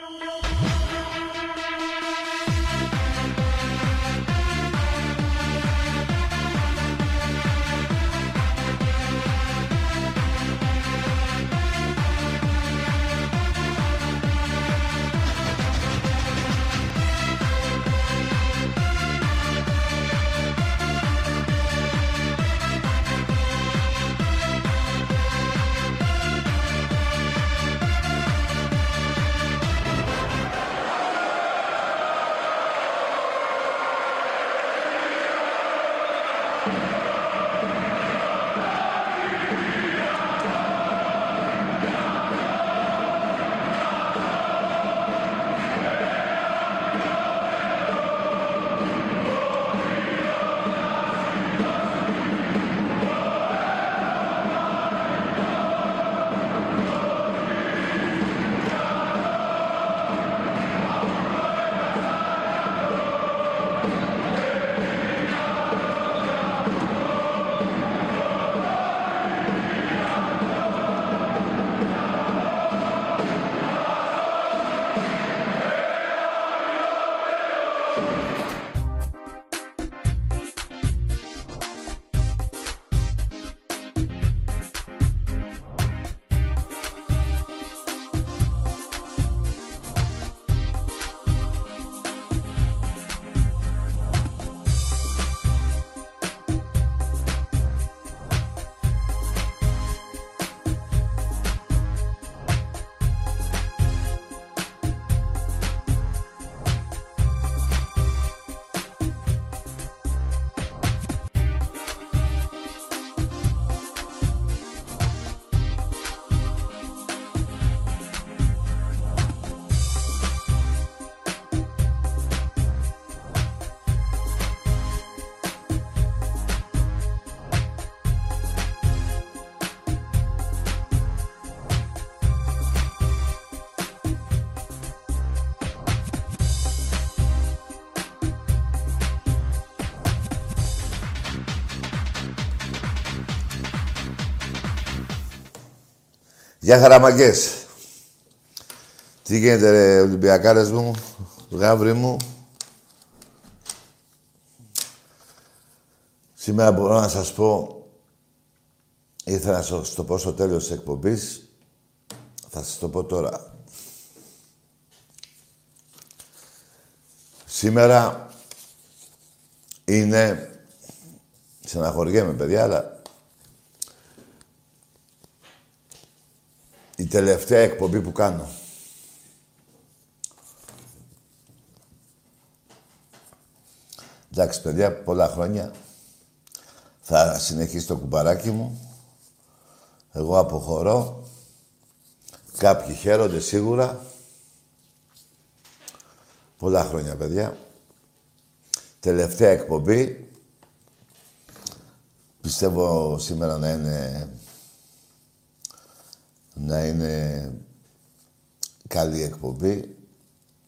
Música Γεια χαραμαγκές. Τι γίνεται ρε Ολυμπιακάρες μου, γάβρι μου. Σήμερα μπορώ να σας πω, ήθελα να σας το πω στο τέλος της εκπομπής, θα σας το πω τώρα. Σήμερα είναι, στεναχωριέμαι παιδιά, αλλά η τελευταία εκπομπή που κάνω. Εντάξει, παιδιά, πολλά χρόνια. Θα συνεχίσει το κουμπαράκι μου. Εγώ αποχωρώ. Κάποιοι χαίρονται σίγουρα. Πολλά χρόνια, παιδιά. Τελευταία εκπομπή. Πιστεύω σήμερα να είναι να είναι καλή εκπομπή,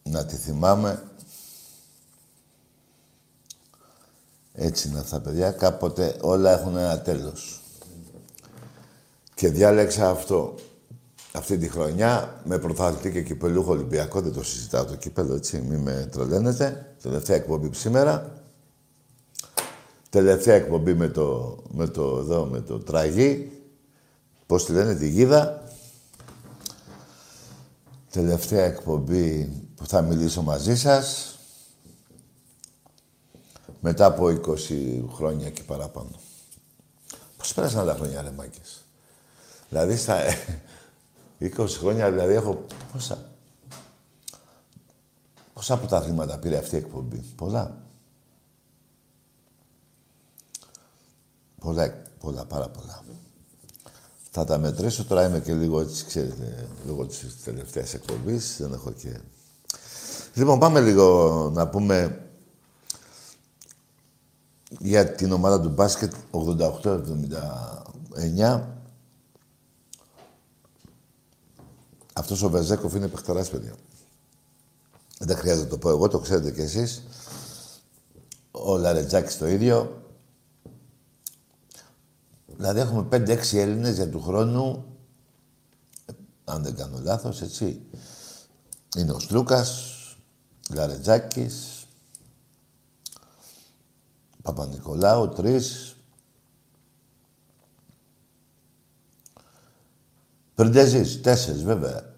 να τη θυμάμαι. Έτσι είναι αυτά, παιδιά. Κάποτε όλα έχουν ένα τέλος. Και διάλεξα αυτό. Αυτή τη χρονιά με πρωταθλητή και κυπελούχο Ολυμπιακό, δεν το συζητάω το κύπελο, έτσι, μη με τρολαίνετε. Τελευταία εκπομπή σήμερα. Τελευταία εκπομπή με το, με το, εδώ, με το τραγί. Πώς τη λένε, τη γίδα τελευταία εκπομπή που θα μιλήσω μαζί σας μετά από 20 χρόνια και παραπάνω. Πώς πέρασαν τα χρόνια, ρε μάκες. Δηλαδή, στα 20 χρόνια, δηλαδή, έχω πόσα... Πόσα από τα θύματα πήρε αυτή η εκπομπή; Πολλά. Πολλά, πολλά, πάρα πολλά. Θα τα μετρήσω. Τώρα είμαι και λίγο έτσι, ξέρετε, λόγω της τελευταίας εκπομπής. Δεν έχω και. Λοιπόν, πάμε λίγο να πούμε για την ομάδα του μπάσκετ 88-79. Αυτός ο Βεζέκοφ είναι παιχτεράς, παιδιά. Δεν χρειάζεται να το πω εγώ, το ξέρετε κι εσείς. Ο Λαρετζάκης το ίδιο. Δηλαδή έχουμε 5-6 Έλληνες για του χρόνου, αν δεν κάνω λάθος, έτσι. είναι ο Στρούκας, Λαρετζάκης, Παπα-Νικολάου, τρεις. Πριντεζής, τέσσερις βέβαια.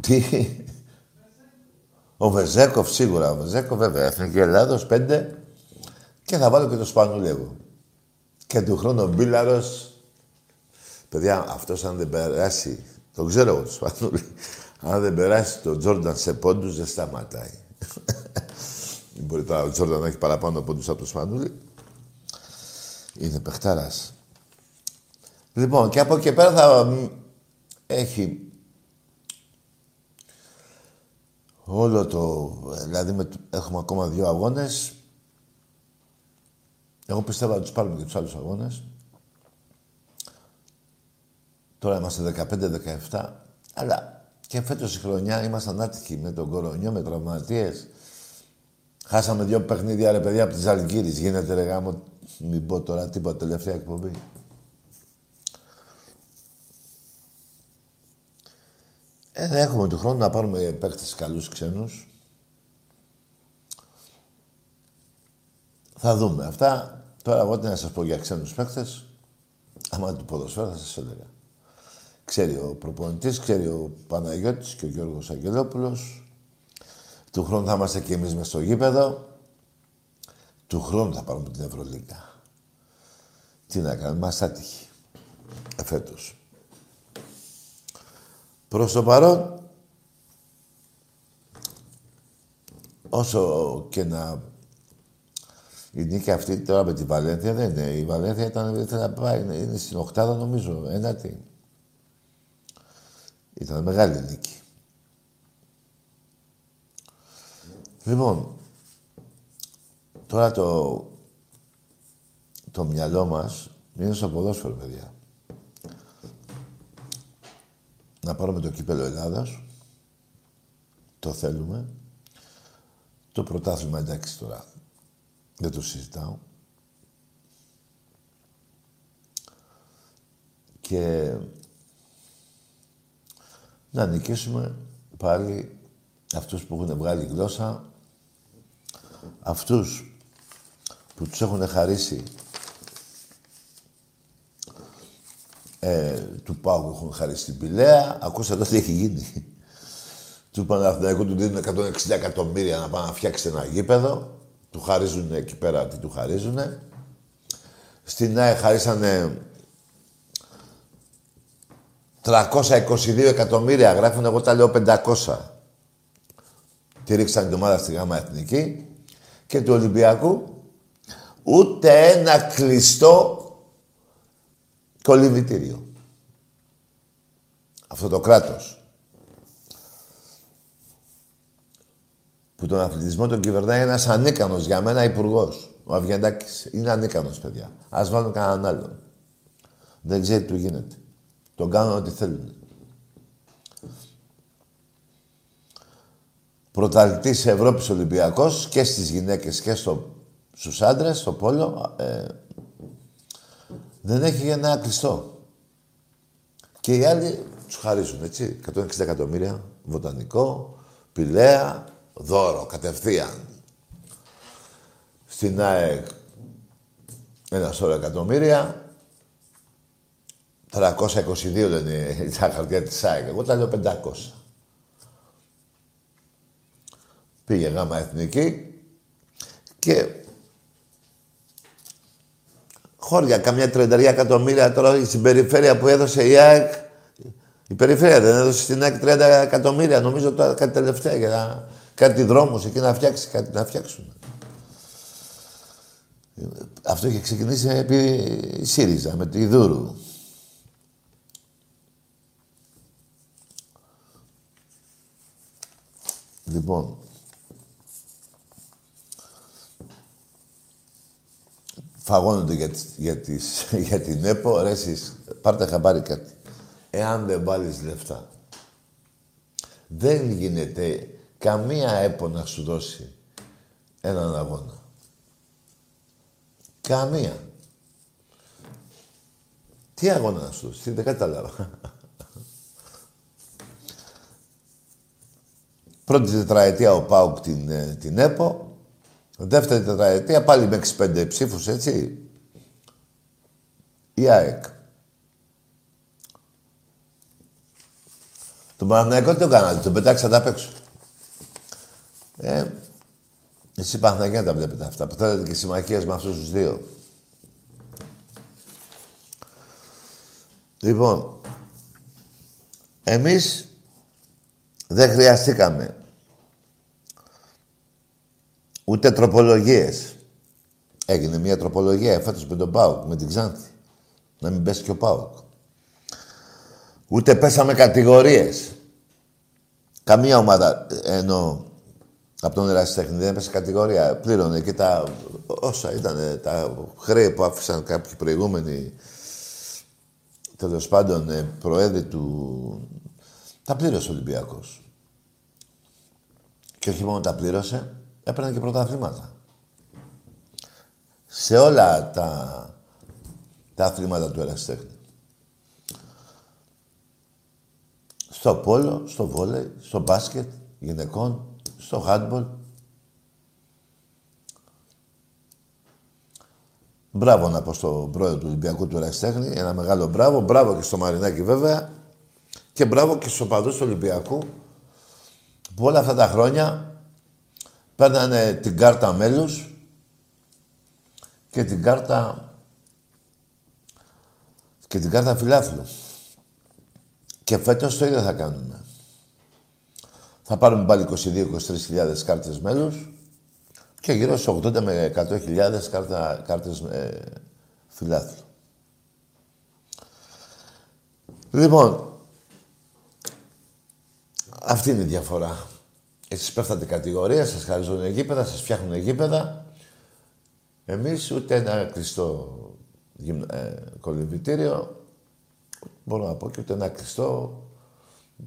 Τι; Ο Βεζέκοφ σίγουρα, ο Βεζέκοφ βέβαια. Εθνική Ελλάδος, πέντε. Και θα βάλω και το Σπανούλη εγώ. Και του χρόνου ο Μπίλαρος. Παιδιά, αυτός αν δεν περάσει, το ξέρω εγώ το Σπανούλη, αν δεν περάσει τον Τζόρνταν σε πόντους, δεν σταματάει. Μπορεί τώρα ο Τζόρνταν να έχει παραπάνω πόντους από το Σπανούλη. Είναι παιχτάρας. Λοιπόν, και από εκεί πέρα θα έχει όλο το... Δηλαδή, με, έχουμε ακόμα δύο αγώνες. Εγώ πιστεύω να τους πάρουμε και τους άλλους αγώνες. Τώρα είμαστε 15-17. Αλλά και φέτος η χρονιά ήμασταν άτυχοι με τον κορονιό, με τραυματίες. Χάσαμε δύο παιχνίδια, ρε παιδιά, από τις Αλγύρης. Γίνεται, ρε γάμο, μην πω τώρα τίποτα, τελευταία εκπομπή. Ε, δεν έχουμε του χρόνου να πάρουμε παίκτες καλούς ξένους. Θα δούμε. Αυτά, τώρα εγώ τι να σας πω για ξένους παίκτες. Άμα του ποδοσφαίρου θα σας έλεγα. Ξέρει ο προπονητής, ξέρει ο Παναγιώτης και ο Γιώργος Αγγελόπουλος. Του χρόνου θα είμαστε και εμείς μες στο γήπεδο. Του χρόνου θα πάρουμε την Ευρωλίγκα. Τι να κάνουμε, μας άτυχη. Εφέτος. Προς το παρόν, όσο και να... Η νίκη αυτή τώρα με τη Βαλένθια δεν είναι. Η Βαλένθια ήταν, να πάει, είναι στην οκτάδα νομίζω, ένατη. Ήταν μεγάλη νίκη. Λοιπόν, τώρα το, το μυαλό μας είναι στο ποδόσφαιρο, παιδιά να πάρουμε το κύπελο Ελλάδας. Το θέλουμε. Το πρωτάθλημα εντάξει τώρα. Δεν το συζητάω. Και να νικήσουμε πάλι αυτούς που έχουν βγάλει γλώσσα, αυτούς που τους έχουν χαρίσει ε, του Πάγου έχουν χαρίσει την Πηλαία. Ακούσατε τι έχει γίνει. Του Παναθηναϊκού του δίνουν 160 εκατομμύρια να πάνε να φτιάξει ένα γήπεδο. Του χαρίζουν εκεί πέρα τι του χαρίζουν. Στην ΑΕ χαρίσανε 322 εκατομμύρια. Γράφουν εγώ τα λέω 500. Τη ρίξαν την ομάδα στη ΓΑΜΑ Εθνική. Και του Ολυμπιακού ούτε ένα κλειστό κολυβητήριο. Αυτό το κράτος. Που τον αθλητισμό τον κυβερνάει ένας ανίκανος για μένα υπουργός. Ο Αυγεντάκης. Είναι ανίκανος, παιδιά. Ας βάλουν κανέναν άλλον. Δεν ξέρει τι του γίνεται. Τον κάνουν ό,τι θέλουν. Πρωταθλητής Ευρώπης Ολυμπιακός και στις γυναίκες και στο, στους άντρες, στο πόλο, ε, δεν έχει ένα κλειστό. Και οι άλλοι τους χαρίζουν, έτσι. 160 εκατομμύρια, βοτανικό, πηλαία, δώρο, κατευθείαν. Στην ΑΕΚ ένα σώρο εκατομμύρια. 322 δεν είναι τα χαρτιά της ΑΕΚ. Εγώ τα λέω 500. Πήγε γάμα εθνική και χώρια, καμιά τρενταριά εκατομμύρια τώρα στην περιφέρεια που έδωσε η ΑΕΚ. Η περιφέρεια δεν έδωσε στην ΑΕΚ 30 εκατομμύρια, νομίζω τώρα κάτι τελευταία για να κάτι δρόμους εκεί να φτιάξει, κάτι να φτιάξουν. Αυτό είχε ξεκινήσει επί ΣΥΡΙΖΑ, με τη Δούρου. Λοιπόν, φαγώνονται για, για, τις, για την ΕΠΟ, ρε εσείς, πάρτε χαμπάρι κάτι. Εάν δεν βάλεις λεφτά, δεν γίνεται καμία ΕΠΟ να σου δώσει έναν αγώνα. Καμία. Τι αγώνα να σου δώσει, δεν κατάλαβα. Πρώτη τετραετία ο ΠΑΟΚ την, ε, την ΕΠΟ. Δεύτερη τετραετία πάλι με 65 ψήφους, έτσι. Η ΑΕΚ. Τον Παναθηναϊκό τι το κάνατε, τον πετάξατε απ' έξω. Ε, εσύ Παναθηναϊκό τα βλέπετε αυτά, που θέλετε και συμμαχίες με αυτούς τους δύο. Λοιπόν, εμείς δεν χρειαστήκαμε ούτε τροπολογίες. Έγινε μια τροπολογία φέτος με τον Πάουκ, με την Ξάνθη. Να μην πέσει και ο Πάουκ. Ούτε πέσαμε κατηγορίες. Καμία ομάδα, ενώ από τον ερασιτέχνη δεν έπεσε κατηγορία. Πλήρωνε και τα όσα ήταν τα χρέη που άφησαν κάποιοι προηγούμενοι τέλος πάντων ε, προέδροι του. Τα πλήρωσε ο Ολυμπιακός. Και όχι μόνο τα πλήρωσε, έπαιρνε και πρωταθλήματα. Σε όλα τα, τα αθλήματα του ερασιτέχνη. Στο πόλο, στο βόλεϊ, στο μπάσκετ γυναικών, στο χάντμπολ. Μπράβο να πω στον πρόεδρο του Ολυμπιακού του Ραστέχνη, ένα μεγάλο μπράβο. Μπράβο και στο Μαρινάκι βέβαια. Και μπράβο και στους οπαδούς του Ολυμπιακού που όλα αυτά τα χρόνια παίρνανε την κάρτα μέλους και την κάρτα και την κάρτα φιλάθλου. Και φέτος το ίδιο θα κάνουμε. Θα πάρουμε πάλι 22-23 κάρτες μέλους και γύρω στους 80 με 100.000 κάρτα, κάρτες ε, φιλάθλου. Λοιπόν, αυτή είναι η διαφορά. Εσείς πέφτατε κατηγορία, σας χαρίζουν γήπεδα, σας φτιάχνουν γήπεδα. Εμείς ούτε ένα κλειστό ε, κολυμπητήριο, μπορώ να πω και ούτε ένα κλειστό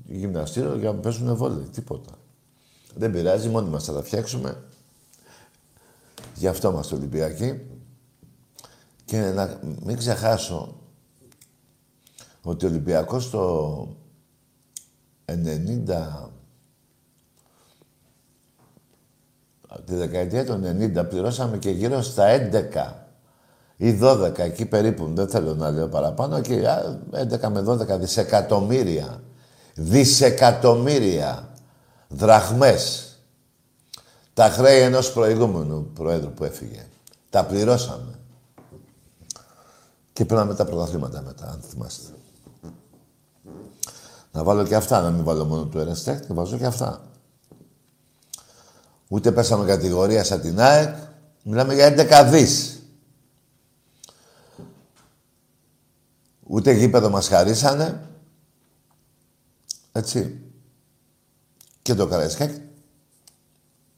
γυμναστήριο για να παίζουν βόλοι. Τίποτα. Δεν πειράζει, μόνοι μας θα τα φτιάξουμε. Γι' αυτό είμαστε Ολυμπιακοί. Και να μην ξεχάσω ότι ο Ολυμπιακός το 90... Τη δεκαετία του 90 πληρώσαμε και γύρω στα 11 ή 12, εκεί περίπου, δεν θέλω να λέω παραπάνω, και 11 με 12 δισεκατομμύρια, δισεκατομμύρια δραχμές τα χρέη ενός προηγούμενου Προέδρου που έφυγε. Τα πληρώσαμε. Και πήραμε τα πρωταθλήματα μετά, αν θυμάστε. Να βάλω και αυτά, να μην βάλω μόνο του Ερεστέκ, να βάζω και αυτά. Ούτε πέσαμε κατηγορία σαν την ΑΕΚ, μιλάμε για 11 δις. Ούτε γήπεδο μας χαρίσανε. Έτσι. Και το Καραϊσκάκι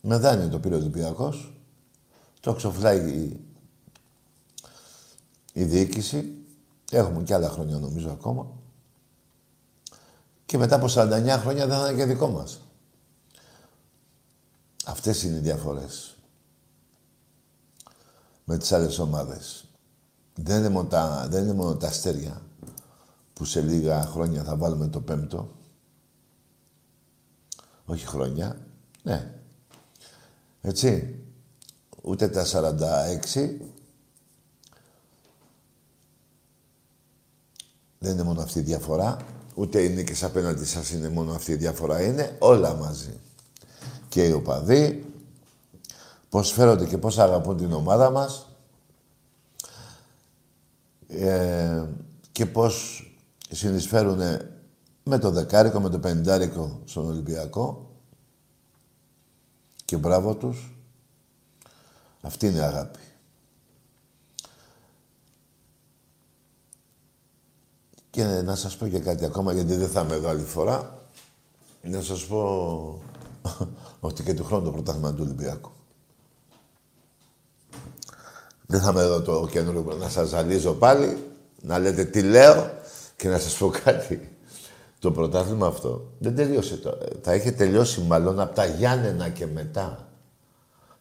με δάνειο το πήρε ο Ολυμπιακός. Το ξοφλάει η, η διοίκηση. Έχουμε και άλλα χρόνια νομίζω ακόμα. Και μετά από 49 χρόνια δεν θα είναι και δικό μας. Αυτές είναι οι διαφορές. Με τις άλλες ομάδες. Δεν είναι, μόνο τα, δεν είναι μόνο τα αστέρια που σε λίγα χρόνια θα βάλουμε το πέμπτο. Όχι χρόνια. Ναι, έτσι. Ούτε τα 46. Δεν είναι μόνο αυτή η διαφορά. Ούτε οι νίκες απέναντι σας είναι μόνο αυτή η διαφορά. Είναι όλα μαζί. Και οι οπαδοί, πώς φέρονται και πώς αγαπούν την ομάδα μας ε, και πώς συνεισφέρουν με το δεκάρικο, με το πεντάρικο στον Ολυμπιακό και μπράβο τους. Αυτή είναι η αγάπη. Και να σας πω και κάτι ακόμα, γιατί δεν θα είμαι εδώ άλλη φορά. Να σας πω ότι και του χρόνου το πρωτάθλημα του Ολυμπιακού. Δεν θα είμαι εδώ το καινούριο να σας ζαλίζω πάλι, να λέτε τι λέω και να σας πω κάτι. Το πρωτάθλημα αυτό δεν τελείωσε. Το, θα είχε τελειώσει μάλλον από τα Γιάννενα και μετά.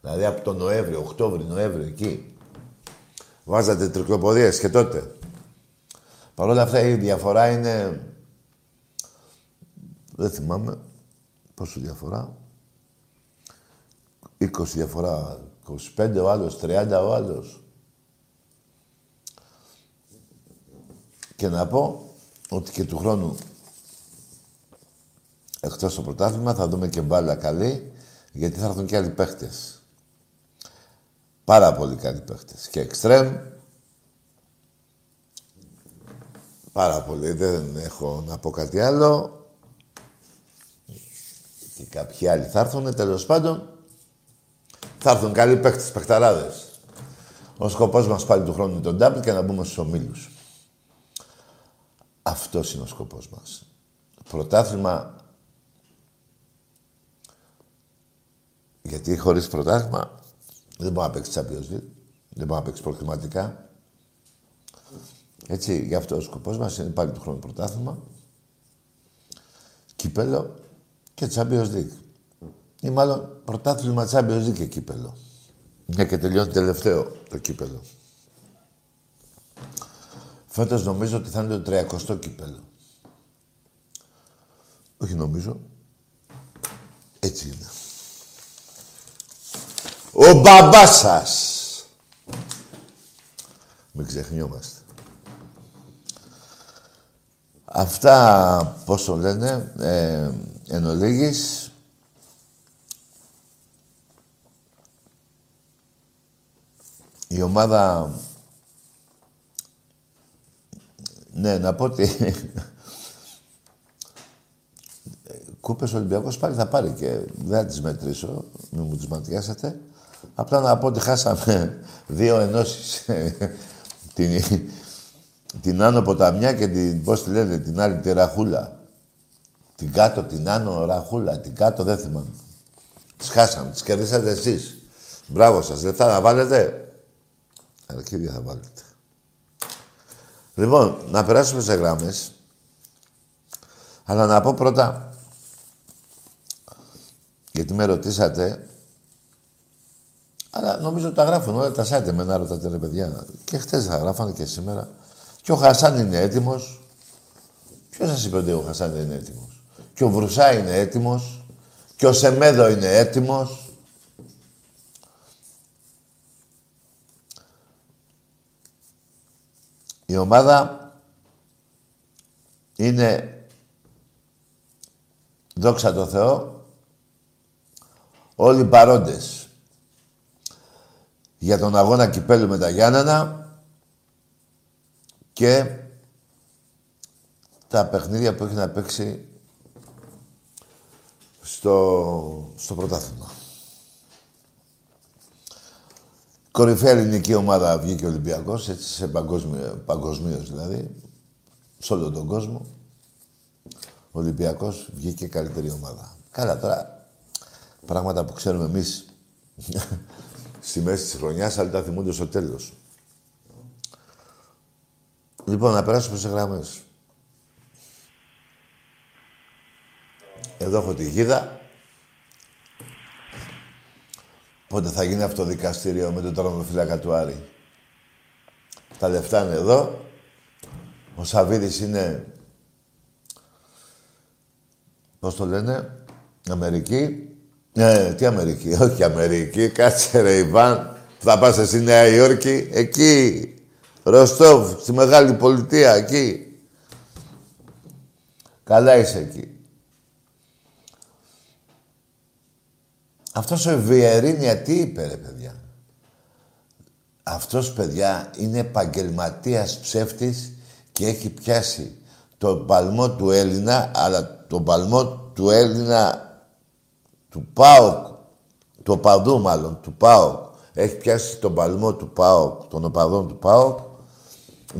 Δηλαδή από τον Νοέμβριο, Οκτώβριο, Νοέμβριο, εκεί. Βάζατε τρικλοποδίες και τότε. Παρ' όλα αυτά η διαφορά είναι... Δεν θυμάμαι πόσο διαφορά. 20 διαφορά. 25 ο άλλος, 30 ο άλλος. Και να πω ότι και του χρόνου εκτός το πρωτάθλημα θα δούμε και μπάλα καλή γιατί θα έρθουν και άλλοι παίχτες. Πάρα πολύ καλοί παίχτες. Και εξτρέμ. Πάρα πολύ. Δεν έχω να πω κάτι άλλο. Και κάποιοι άλλοι θα έρθουν, τέλος πάντων. Θα έρθουν καλοί παίχτες, παιχταράδες. Ο σκοπός μας πάλι του χρόνου είναι τον double και να μπούμε στους ομίλους. Αυτός είναι ο σκοπός μας. Πρωτάθλημα... Γιατί χωρίς πρωτάθλημα δεν μπορεί να παίξει Champions League. Δεν μπορεί να παίξει προκληματικά. Έτσι, γι' αυτό ο σκοπός μας είναι πάλι του χρόνου πρωτάθλημα. Κύπελο και Champions League. Ή μάλλον πρωτάθλημα Champions League και κύπελο. Μια και τελειώνει τελευταίο το κύπελο. Φέτος νομίζω ότι θα είναι το 30ο κύπελο. Όχι νομίζω. Έτσι είναι. Ο μπαμπάς σας. Μην ξεχνιόμαστε. Αυτά, πώς το λένε, ε, εν ολίγης, η ομάδα... Ναι, να πω ότι... Κούπες Ολυμπιακός πάλι θα πάρει και δεν θα τις μετρήσω, μην μου τις ματιάσετε. Απλά να πω ότι χάσαμε δύο ενώσεις. την, την Άνω Ποταμιά και την, πώς τη λένε, την άλλη, τη Ραχούλα. Την κάτω, την Άνω Ραχούλα, την κάτω δεν θυμάμαι. Τις χάσαμε, τις κερδίσατε εσείς. Μπράβο σας, δεν θα βάλετε. Αρχίδια θα βάλετε. Λοιπόν, να περάσουμε σε γράμμες. Αλλά να πω πρώτα, γιατί με ρωτήσατε, αλλά νομίζω τα γράφουν όλα τα site με να ρωτάτε ρε παιδιά. Και χτες θα γράφανε και σήμερα. Και ο Χασάν είναι έτοιμος. Ποιος σας είπε ότι ο Χασάν δεν είναι έτοιμος; Και ο Βρουσά είναι έτοιμος. Και ο Σεμέδο είναι έτοιμος. Η ομάδα είναι, δόξα τω Θεώ, όλοι παρόντες για τον αγώνα κυπέλου με τα Γιάννενα και τα παιχνίδια που έχει να παίξει στο, στο πρωτάθλημα. Κορυφαία ελληνική ομάδα βγήκε ο Ολυμπιακός, έτσι σε παγκόσμιο, παγκοσμίως δηλαδή, σε όλο τον κόσμο. Ο Ολυμπιακός βγήκε καλύτερη ομάδα. Καλά τώρα, πράγματα που ξέρουμε εμείς στη μέση της χρονιάς, αλλά τα θυμούνται στο τέλος. Λοιπόν, να περάσουμε σε γραμμές. Εδώ έχω τη γίδα. Πότε θα γίνει αυτό το δικαστήριο με τον τρομοφύλακα του Άρη. Τα λεφτά είναι εδώ. Ο Σαββίδης είναι... Πώς το λένε, Αμερική. Ναι, τι Αμερική, όχι Αμερική, κάτσε ρε Ιβάν. Θα πας εσύ Νέα Υόρκη, εκεί. Ροστόβ, στη Μεγάλη Πολιτεία, εκεί. Καλά είσαι εκεί. Αυτός ο Βιερίνια τι είπε ρε παιδιά; Αυτός παιδιά είναι επαγγελματίας ψεύτης και έχει πιάσει τον παλμό του Έλληνα, αλλά τον παλμό του Έλληνα του ΠΑΟΚ, του οπαδού μάλλον, του ΠΑΟΚ, έχει πιάσει τον παλμό του ΠΑΟΚ, των οπαδών του ΠΑΟΚ,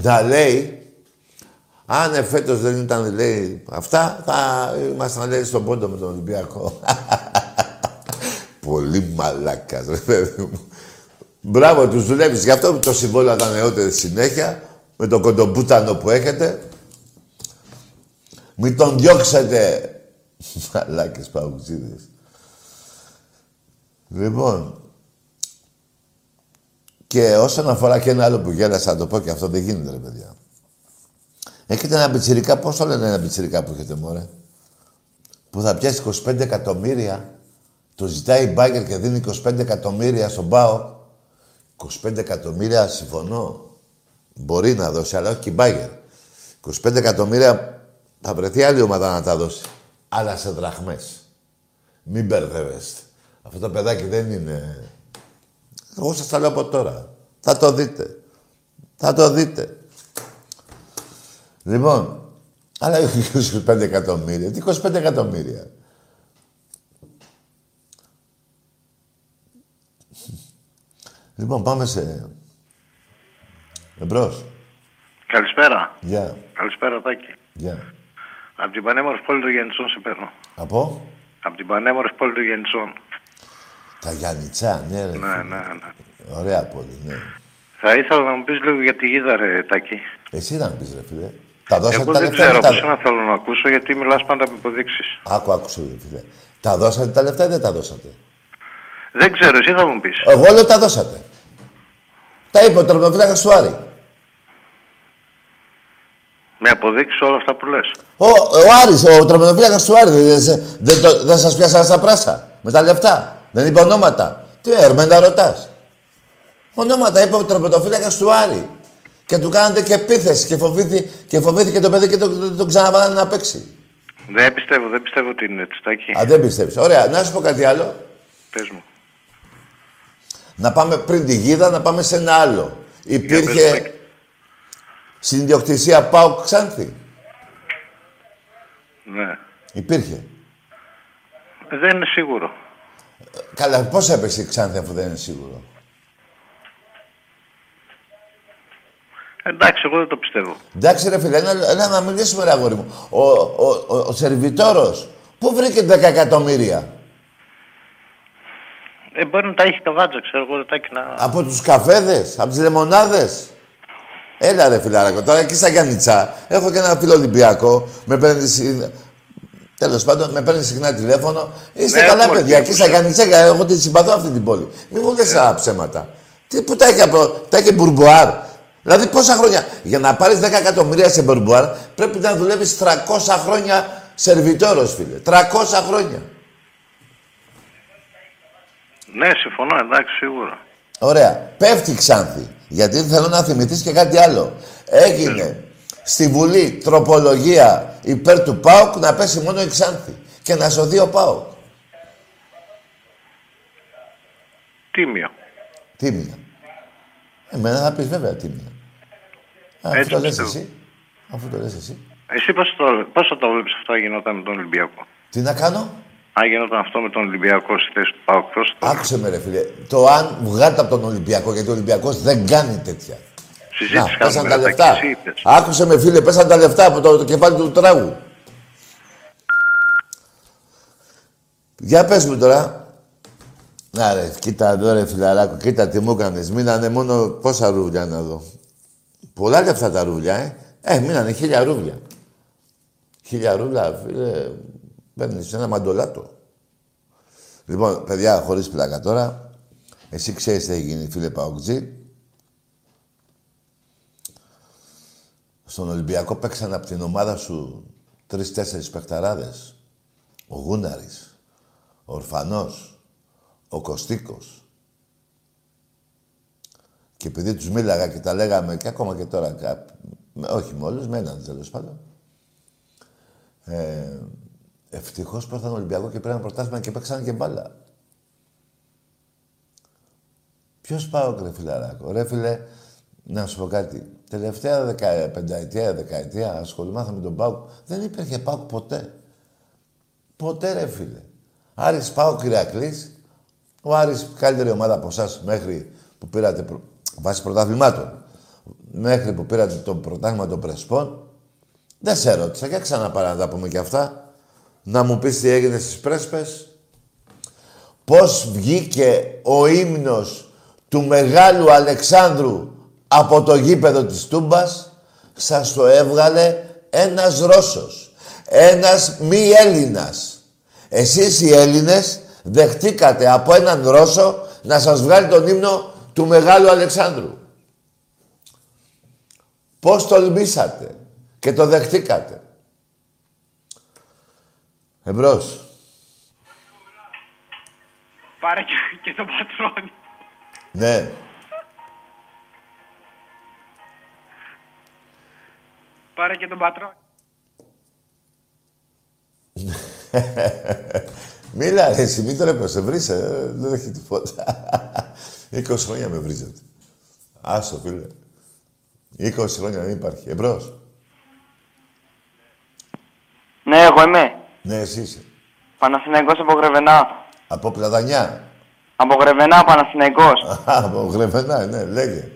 να λέει, αν εφέτος δεν ήταν, λέει, αυτά, θα ήμασταν, λέει, στον πόντο με τον Ολυμπιακό. Πολύ μαλάκας, ρε παιδί μου. Μπράβο, τους δουλεύεις. Γι' αυτό το συμβόλαιο τα νεότερη συνέχεια, με το κοντομπούτανο που έχετε. Μην τον διώξετε. Μαλάκες παγκουσίδες. Λοιπόν, και όσον αφορά και ένα άλλο που γέλασα, να το πω και αυτό δεν γίνεται, ρε παιδιά. Έχετε ένα πιτσιρικά, πώς το λένε ένα πιτσιρικά που έχετε, μωρέ; Που θα πιάσει 25 εκατομμύρια Το ζητάει η Μπάγκερ και δίνει 25 εκατομμύρια στον ΠΑΟ. 25 εκατομμύρια συμφωνώ. Μπορεί να δώσει, αλλά όχι και η Μπάγκερ. 25 εκατομμύρια θα βρεθεί άλλη ομάδα να τα δώσει. Αλλά σε δραχμές. Μην μπερδεύεστε. Αυτό το παιδάκι δεν είναι... Εγώ σας τα λέω από τώρα. Θα το δείτε. Θα το δείτε. Λοιπόν, αλλά 25 εκατομμύρια. Τι 25 εκατομμύρια; Λοιπόν, πάμε σε... Εμπρός. Καλησπέρα. Γεια. Καλησπέρα, Τάκη. Γεια. Από την πανέμορφη πόλη του Γεννησών σε παίρνω. Από; Από την πανέμορφη πόλη του Γεννησών. Τα Γιάννητσά, ναι, ρε. Ναι, ναι, ναι. Ωραία πόλη, ναι. Θα ήθελα να μου πεις λίγο για τη γίδα, ρε Τάκη. Εσύ να πεις, ρε φίλε. Τα δώσατε Εγώ τα δεν λεφτά. ξέρω, ή δεν πώς τα... να θέλω να ακούσω, γιατί μιλάς πάντα με υποδείξεις. Άκου, άκουσε, ρε φίλε. Τα δώσατε τα λεφτά ή δεν τα δώσατε; Δεν ξέρω, εσύ θα μου πεις. Εγώ λέω τα δώσατε. Τα είπε ο τερματοφύλακας του Άρη. Με αποδείξεις όλα αυτά που λες. Ο, ο Άρης, ο τερματοφύλακας του Άρη, δεν, δεν, δεν, το- δεν σας πιάσανε στα πράσα. Με τα λεφτά; Δεν είπε ονόματα. Τι έρμεντα ρωτάς. Ονόματα είπε ο τερματοφύλακας του Άρη. Και του κάνατε και επίθεση και, φοβήθη, και φοβήθηκε το παιδί και τον το, το ξαναβάλανε να παίξει. Δεν πιστεύω, δεν πιστεύω ότι είναι έτσι, Τάκη. Α, δεν πιστεύεις. Ωραία, να σου πω κάτι άλλο. Πες μου. Να πάμε πριν τη γίδα, να πάμε σε ένα άλλο. Για πες, Υπήρχε Τάκη. στην ιδιοκτησία ΠΑΟΚ Ξάνθη. Ναι. Υπήρχε. Δεν είναι σίγουρο. Καλά, πώς έπαιξε η Ξάνθη αφού δεν είναι σίγουρο; Εντάξει, εγώ δεν το πιστεύω. Εντάξει ρε φίλε, ένα, ένα να μιλήσουμε ρε αγόρι μου. Ο, ο, ο, ο σερβιτόρος, πού βρήκε 10 εκατομμύρια; Ε, μπορεί να τα έχει καβάτζα, ξέρω εγώ, Τάκη, να... Από τους καφέδες, από τις λεμονάδες. Έλα ρε φιλάρακο, τώρα εκεί στα Γιάννητσά έχω και ένα φίλο Ολυμπιακό, με παίρνει συ- Τέλος πάντων, με παίρνει συχνά τηλέφωνο. Είστε Ναι, καλά, έχουμε παιδιά. Εκεί τύπους, στα ε. Γιάννητσά, εγώ τη συμπαθώ αυτή την πόλη. Μην μου λες άλλα ψέματα. Τι που τα έχει από. Τα έχει μπουρμπουάρ. Δηλαδή πόσα χρόνια. Για να πάρεις 10 εκατομμύρια σε μπουρμπουάρ πρέπει να δουλεύεις 300 χρόνια σερβιτόρος, φίλε. 300 χρόνια. Ναι, συμφωνώ, εντάξει, σίγουρα. Ωραία. Πέφτει η Ξάνθη. Γιατί θέλω να θυμηθείς και κάτι άλλο. Έγινε στη Βουλή τροπολογία υπέρ του ΠΑΟΚ να πέσει μόνο η Ξάνθη. Και να σωθεί ο ΠΑΟΚ. Τίμιο. Τίμια. Εμένα θα πεις βέβαια τίμια. Α, Αφού Έτσι το λες πιστεύω. εσύ. Αφού το λες εσύ. Εσύ πώς το, πώς θα το βλέπεις αυτό να γινόταν με τον Ολυμπιακό; Τι να κάνω; Αν γινόταν αυτό με τον Ολυμπιακό στη θέση του Πάουκ, πώς θα το Άκουσε με ρε φίλε. Το αν βγάλετε από τον Ολυμπιακό, γιατί ο Ολυμπιακός δεν κάνει τέτοια. Να, συζήτηση πέσαν κάνουμε. τα ρε, λεφτά. Τάκη, εσύ είπες. Άκουσε με φίλε, πέσαν τα λεφτά από το, το κεφάλι του τράγου. Για πες μου τώρα. Να ρε, κοίτα εδώ ρε φιλαράκο, κοίτα τι μου έκανες. Μείνανε μόνο πόσα ρούβλια να δω. Πολλά λεφτά τα ρούβλια, ε. Ε, μείνανε χίλια ρούβλια. Χίλια ρούβλια, φίλε, παίρνεις ένα μαντολάτο. Λοιπόν, παιδιά, χωρίς πλάκα τώρα. Εσύ ξέρεις τι έχει γίνει, φίλε Παοκτζή. Στον Ολυμπιακό παίξαν από την ομάδα σου τρεις-τέσσερις παιχταράδες. Ο Γούναρης, ο Ορφανός, ο Κωστίκος. Και επειδή τους μίλαγα και τα λέγαμε και ακόμα και τώρα, κα- με- όχι με όλους, με έναν τέλος πάντων. Ε, ευτυχώς που ήρθαν Ολυμπιακό και πήραν πρωτάθλημα και παίξαν και μπάλα. Ποιος πάω, ρε φιλαράκο; Ρε φίλε, να σου πω κάτι. Τελευταία δεκα, πενταετία, δεκαετία ασχολούμαστε με τον Πάουκ. Δεν υπήρχε Πάουκ ποτέ. Ποτέ ρε φίλε. Άρης Πάουκ Ηρακλής. Ο Άρης καλύτερη ομάδα από εσάς μέχρι που πήρατε προ... βάσει πρωταθλημάτων. Μέχρι που πήρατε το πρωτάθλημα των Πρεσπών. Δεν σε ρώτησα. Για ξαναπάρα να τα πούμε και αυτά. Να μου πεις τι έγινε στις Πρέσπες. Πώς βγήκε ο ύμνος του Μεγάλου Αλεξάνδρου από το γήπεδο της Τούμπας, σας το έβγαλε ένας Ρώσος, ένας μη Έλληνας. Εσείς οι Έλληνες δεχτήκατε από έναν Ρώσο να σας βγάλει τον ύμνο του Μεγάλου Αλεξάνδρου. Πώς τολμήσατε και το δεχτήκατε. Πάρε και, και τον πατρόνι. Ναι. Πάρε και τον πατρόνι. Μίλα, ρε, εσύ, μην τρέπεσαι, βρίσκε, ε, δεν έχει τίποτα. 20 χρόνια με βρίζετε. Άσο, φίλε. 20 χρόνια δεν υπάρχει. Εμπρός. Ναι, εγώ είμαι. Ναι, εσύ είσαι. Παναθηναϊκός από Γρεβενά. Από Πλατανιά. Από Γρεβενά, Παναθηναϊκός. Α, από Γρεβενά, ναι, λέγε.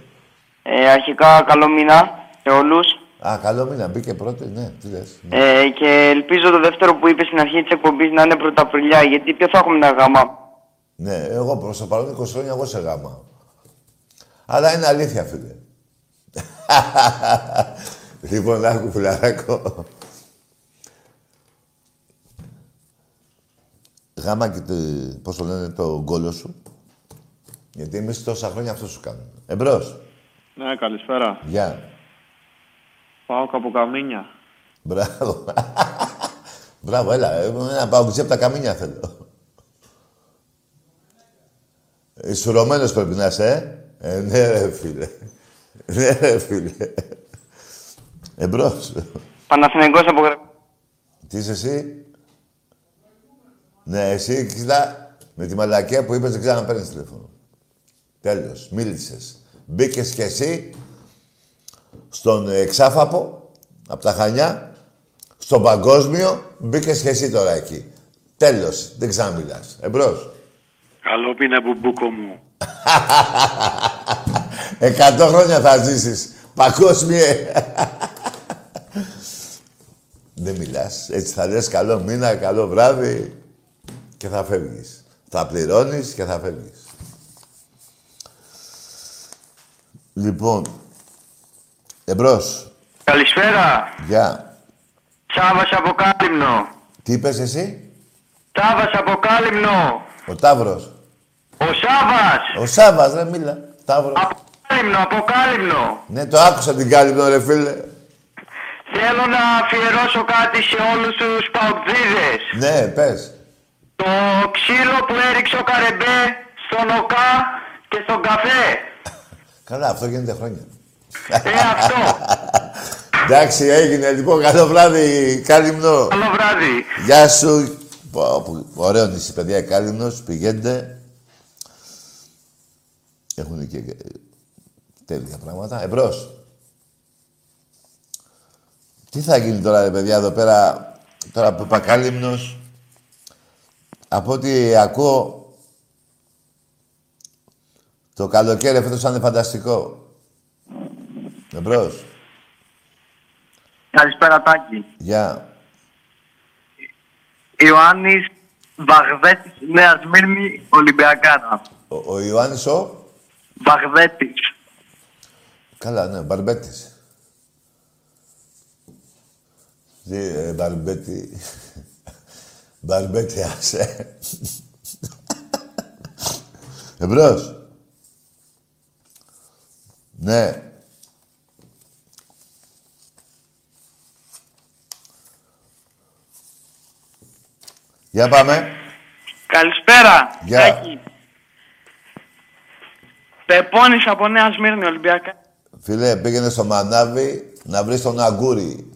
Ε, αρχικά, καλό μήνα σε όλους. Α, καλό μήνα. Μπήκε πρώτη, ναι, τι λες. Ναι. Ε, και ελπίζω το δεύτερο που είπες στην αρχή της εκπομπής να είναι Πρωταπριλιά, γιατί ποιο θα έχουμε τα γάμα; Ναι, εγώ προς το παρόν 20 χρόνια εγώ σε γάμα. Αλλά είναι αλήθεια, φίλε. λοιπόν, άκου φιλαράκο. Γάμα και το, πώς το λένε, το γκόλο σου. Γιατί εμείς τόσα χρόνια αυτό σου κάνουμε. Εμπρός. Ναι, καλησπέρα. Γεια. Πάω από Καμίνια. Μπράβο. Μπράβο, έλα. ε, Ένα παγκουσί από τα καμίνια θέλω. Ισουρωμένος πρέπει να είσαι, ε; ε ναι, ρε, φίλε. Ναι, ρε, φίλε. Εμπρός. Παναθηναϊκός από Γρεβενά. Τι είσαι εσύ; Ναι, εσύ, κοίτα, με τη μαλακία που είπες δεν ξέρω να παίρνεις τηλέφωνο. Τέλος. Μίλησες. Μπήκες κι εσύ στον εξάφαπο, από τα Χανιά, στον παγκόσμιο, μπήκες κι εσύ τώρα εκεί. Τέλος. Δεν ξαναμιλάς. Εμπρός. Καλό πίνα μπουμπούκο μου. Εκατό χρόνια θα ζήσεις. Παγκόσμιε. Δεν μιλάς. Έτσι θα λες καλό μήνα, καλό βράδυ και θα φεύγεις. Θα πληρώνεις και θα φεύγεις. Λοιπόν, εμπρός. Καλησπέρα. Γεια. Σάβας από Κάλυμνο. Τι είπες εσύ, Σάβας από Κάλυμνο. ο Ταύρος. Ο Σάβας. Ο Σάβας, ρε, μίλα. Ταύρος. Από Κάλυμνο, από Κάλυμνο. Ναι, το άκουσα την κάλυπτο, ρε φίλε. Θέλω να αφιερώσω κάτι σε όλους τους παουτζίδες. Ναι, πες. Το ξύλο που έριξε ο Καρεμπέ στον ΟΚΑ και στον καφέ. Καλά, αυτό γίνεται χρόνια. Ε, αυτό. Εντάξει, έγινε. Λοιπόν, καλό βράδυ, Κάλυμνο. Καλό βράδυ. Γεια σου. Πω, πω, Ωραίο νησί, παιδιά, Κάλυμνος. Πηγαίνετε. Έχουν και ε, τέλεια πράγματα. Εμπρός. Τι θα γίνει τώρα, ρε παιδιά, εδώ πέρα, τώρα που είπα Κάλυμνος. Από ό,τι ακούω, το καλοκαίρι φέτος θα είναι φανταστικό. Εμπρός. Καλησπέρα Τάκη. Γεια. Ιωάννης Βαγδέτης, Νέας Σμύρνη, Ολυμπιακάρα. Ο, ο Ιωάννης ο... Βαγδέτης. Καλά, ναι, Μπαρμπέτης. Τι, ε, Μπαρμπέτη. Μπαρμπέτη, άσε. Εμπρός. Ναι. Για πάμε. Καλησπέρα. Γεια. Τάκη. Πεπώνης από Νέα Σμύρνη, Ολυμπιακά. Φίλε, πήγαινε στο Μανάβι να βρεις τον Αγκούρι.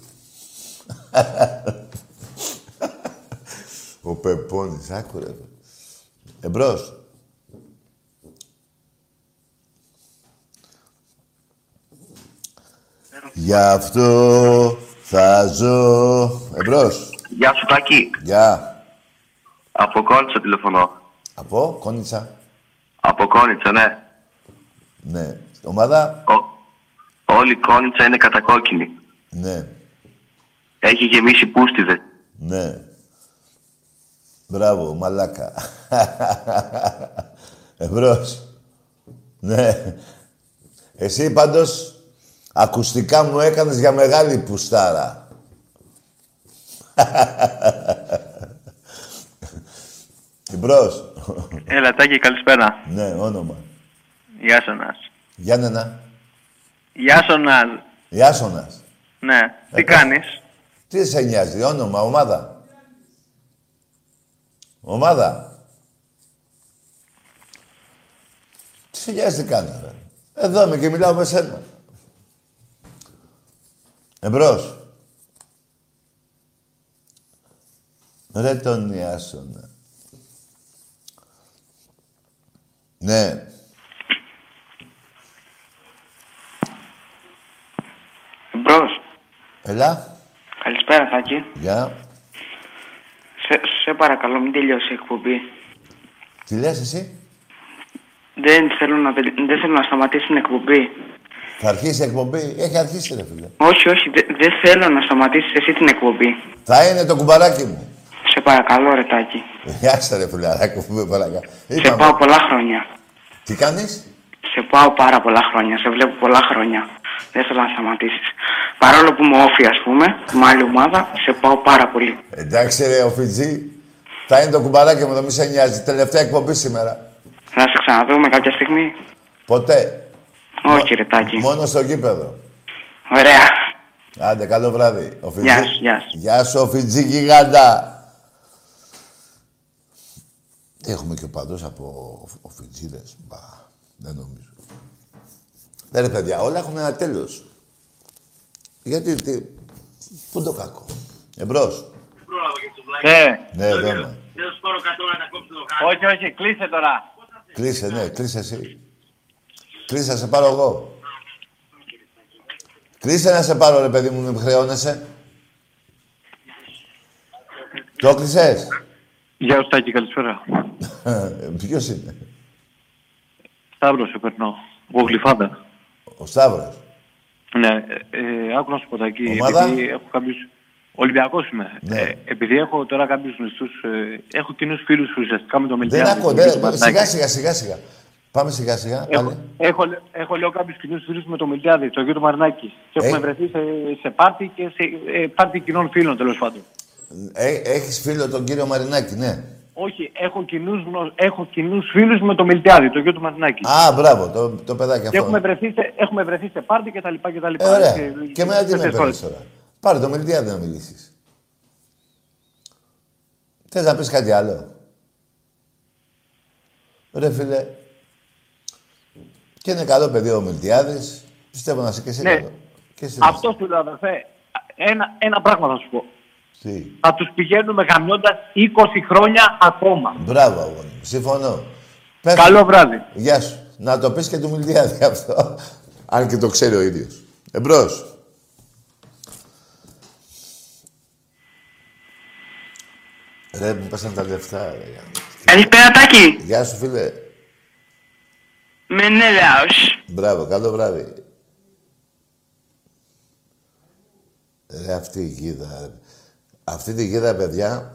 Ο Πεπώνης, άκουρε. Εμπρός. Γι' αυτό θα ζω. Εμπρός. Γεια σου Τάκη. Γεια. Από Κόνιτσα τηλεφωνώ. Από, Κόνιτσα. Από Κόνιτσα, ναι. Ναι. Ομάδα. Ο... Όλη η Κόνιτσα είναι κατακόκκινη. Ναι. Έχει γεμίσει πούστιδες. Ναι. Μπράβο, μαλάκα. Εμπρός. Ναι. Εσύ πάντως ακουστικά μου έκανες για μεγάλη πουστάρα. Εμπρός. Έλα, Τάκη, καλησπέρα. Ναι, όνομα. Γεια σου, Νας. Γιάννενα. Γεια σου, Νας. Ιάσονας. Ναι. Τι Ε, κάνεις; Τι σε νοιάζει, όνομα, ομάδα; Ομάδα. Σε νοιάζει τι κάνω, ρε; Εδώ είμαι και μιλάω με σένα. Εμπρός. Ρε τον Ιάσονα. Ναι. Μπρος. Έλα. Καλησπέρα, Θάκη. Γεια. Σε, σε παρακαλώ, μην τελειώσει η εκπομπή. Τι λες εσύ; Δεν θέλω να, τελ- δεν θέλω να σταματήσει την εκπομπή. Θα αρχίσει η εκπομπή; Έχει αρχίσει ρε φίλε. Όχι, όχι, δε- δεν θέλω να σταματήσεις εσύ την εκπομπή. Θα είναι το κουμπαράκι μου. Σε παρακαλώ, ρε Τάκη. Γεια σας ρε φιλαράκο που με παρακαλώ. Σε Είπαμε. πάω πολλά χρόνια. Τι κάνεις; Σε πάω πάρα πολλά χρόνια. Σε βλέπω πολλά χρόνια. Δεν θέλω να σταματήσεις. Παρόλο που είμαι όφη, ας πούμε, με άλλη ομάδα, σε πάω πάρα πολύ. Εντάξει ρε ο Φιτζή. Θα είναι το κουμπαράκι μου, δεν μη σε νοιάζει. Τελευταία εκπομπή σήμερα. Θα σε ξαναδούμε κάποια στιγμή; Ποτέ. Όχι, ρε Τάκη. Μόνο στο γήπεδο. Ωραία. Άντε, καλό βράδυ. Ο Φιτζή. Γεια σου, γεια σου. Γεια σου, ο Φιτζή γιγάντα. Έχουμε και παντός από ο Φιτζίδες. Μπα, δεν νομίζω. Δεν ρε παιδιά, όλα έχουν ένα τέλος. Γιατί, τι, πού το κακό. Εμπρός. Ναι. Ναι, εδώ είμαι. Όχι, όχι, κλείσε τώρα. Κλείσε, ναι, κλείσε εσύ. Κλείσε, να σε πάρω εγώ. Κλείσε να σε πάρω, ρε παιδί μου, μην χρεώνεσαι. Το κλείσες. Γεια σου Τάκη, καλησπέρα. Ποιος είναι; Σταύρος σε περνώ. Εγώ γλυφάδα. Ο Σταύρος. Ναι, ε, ε, άκου να σου πω Τάκη, Ομάδα; επειδή έχω κάποιους... Ολυμπιακός είμαι. Ναι. Ε, επειδή έχω τώρα κάποιους γνωστούς, ε, έχω κοινούς φίλους ουσιαστικά με το Δεν Μιλτιάδη. ακούω, τον δεν, κύριο Μαρινάκη. σιγά σιγά σιγά σιγά. Πάμε σιγά σιγά. Έχω, Πάλι. έχω, έχω, λέω κάποιους κοινούς φίλους με το Μιλτιάδη, τον κύριο Μαρινάκη. Και Ε. έχουμε βρεθεί σε, σε πάρτι και σε ε, πάρτι κοινών φίλων τέλος πάντων. Ε, έχεις φίλο τον κύριο Μαρινάκη, ναι. Όχι, έχω κοινούς, γνω- έχω κοινούς φίλους με το Μιλτιάδη, τον κύριο του Μαρινάκη. Α, μπράβο, το, το παιδάκι Και αυτό. έχουμε βρεθεί, σε, έχουμε βρεθεί σε πάρτι και τα λοιπά και τα λοιπά. Ε, ωραία. Και- Και εμένα τι με τέσσερις παίρνεις ώρες. τώρα. Πάρε το Μιλτιάδη να μιλήσεις. Θες να πεις κάτι άλλο; Ρε φίλε. Και είναι καλό παιδί ο Μιλτιάδης. Πιστεύω να είσαι και εσύ Ναι. καλό. Και εσύ να Αυτό σου λέω, αδερφέ. Ένα, ένα πράγμα θα σου πω. Είσαι. Τι; Θα τους πηγαίνουμε γαμιώντας 20 χρόνια ακόμα. Μπράβο, αγόρι μου. Συμφωνώ. Πες- Καλό βράδυ. Γεια σου. Να το πεις και του Μιλτιάδη αυτό. Αν και το ξέρει ο ίδιος. Εμπρός. Ρε, μου πέσαν τα λεφτά. Ρε. Καλησπέρα, Τάκη. Γεια σου, φίλε. Μενέλαος. Μπράβο, καλό βράδυ. Ρε, αυτή η γίδα. ρε. Αυτή τη γίδα, παιδιά,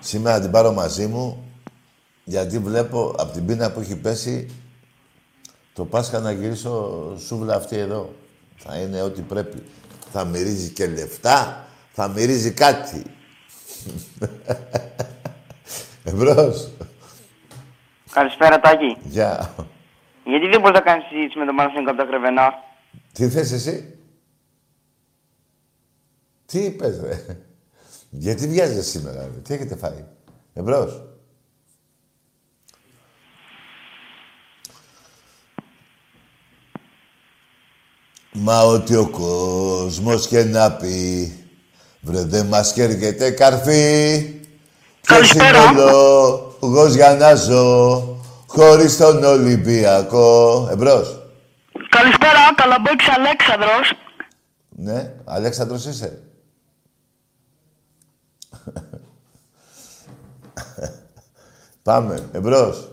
σήμερα την πάρω μαζί μου, γιατί βλέπω από την πείνα που έχει πέσει το Πάσχα να γυρίσω σούβλα αυτή εδώ. Θα είναι ό,τι πρέπει. Θα μυρίζει και λεφτά, θα μυρίζει κάτι. Εμπρός. Καλησπέρα, Τάκη. Γεια. Γιατί δεν μπορείς να κάνεις συζήτηση με τον Μάνο από τα Κρεβενά; Τι θες εσύ; Τι είπες, ρε; Γιατί βιάζεσαι σήμερα, ρε; Τι έχετε φάει; Εμπρός. Μα ότι ο κόσμος και να πει Βρε δεν μας κέργεται καρφί Ποιος είναι Καλησπέρα. ο λόγος για να ζω Χωρίς τον Ολυμπιακό Εμπρός Καλησπέρα, Καλαμπόκης Αλέξανδρος. Ναι, Αλέξανδρος είσαι. Πάμε, εμπρός.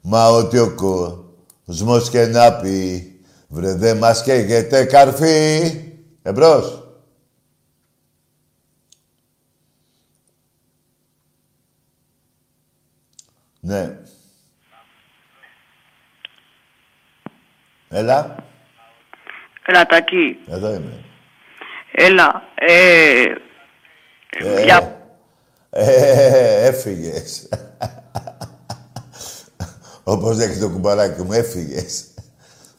Μα ότι ο κόσμος και να πει Βρε δε μας καίγεται καρφί Εμπρός. Ναι. Έλα. Έλα, Τάκη. Εδώ είμαι. Έλα. Ε, Ε, για... ε, έφυγες. Όπως έχει το κουμπαράκι μου, έφυγες.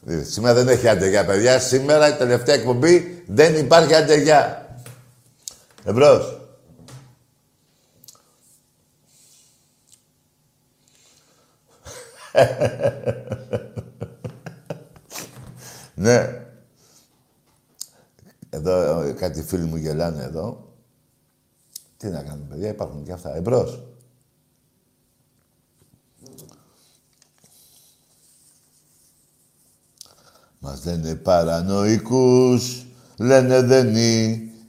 Ε, Σήμερα δεν έχει αντεγιά, παιδιά. Σήμερα η τελευταία εκπομπή δεν υπάρχει αντεγιά. Εμπρός. ναι. Εδώ ε, κάτι φίλοι μου γελάνε εδώ. Τι να κάνουμε, παιδιά, υπάρχουν και αυτά. Εμπρός. Μας λένε παρανοϊκούς, λένε δεν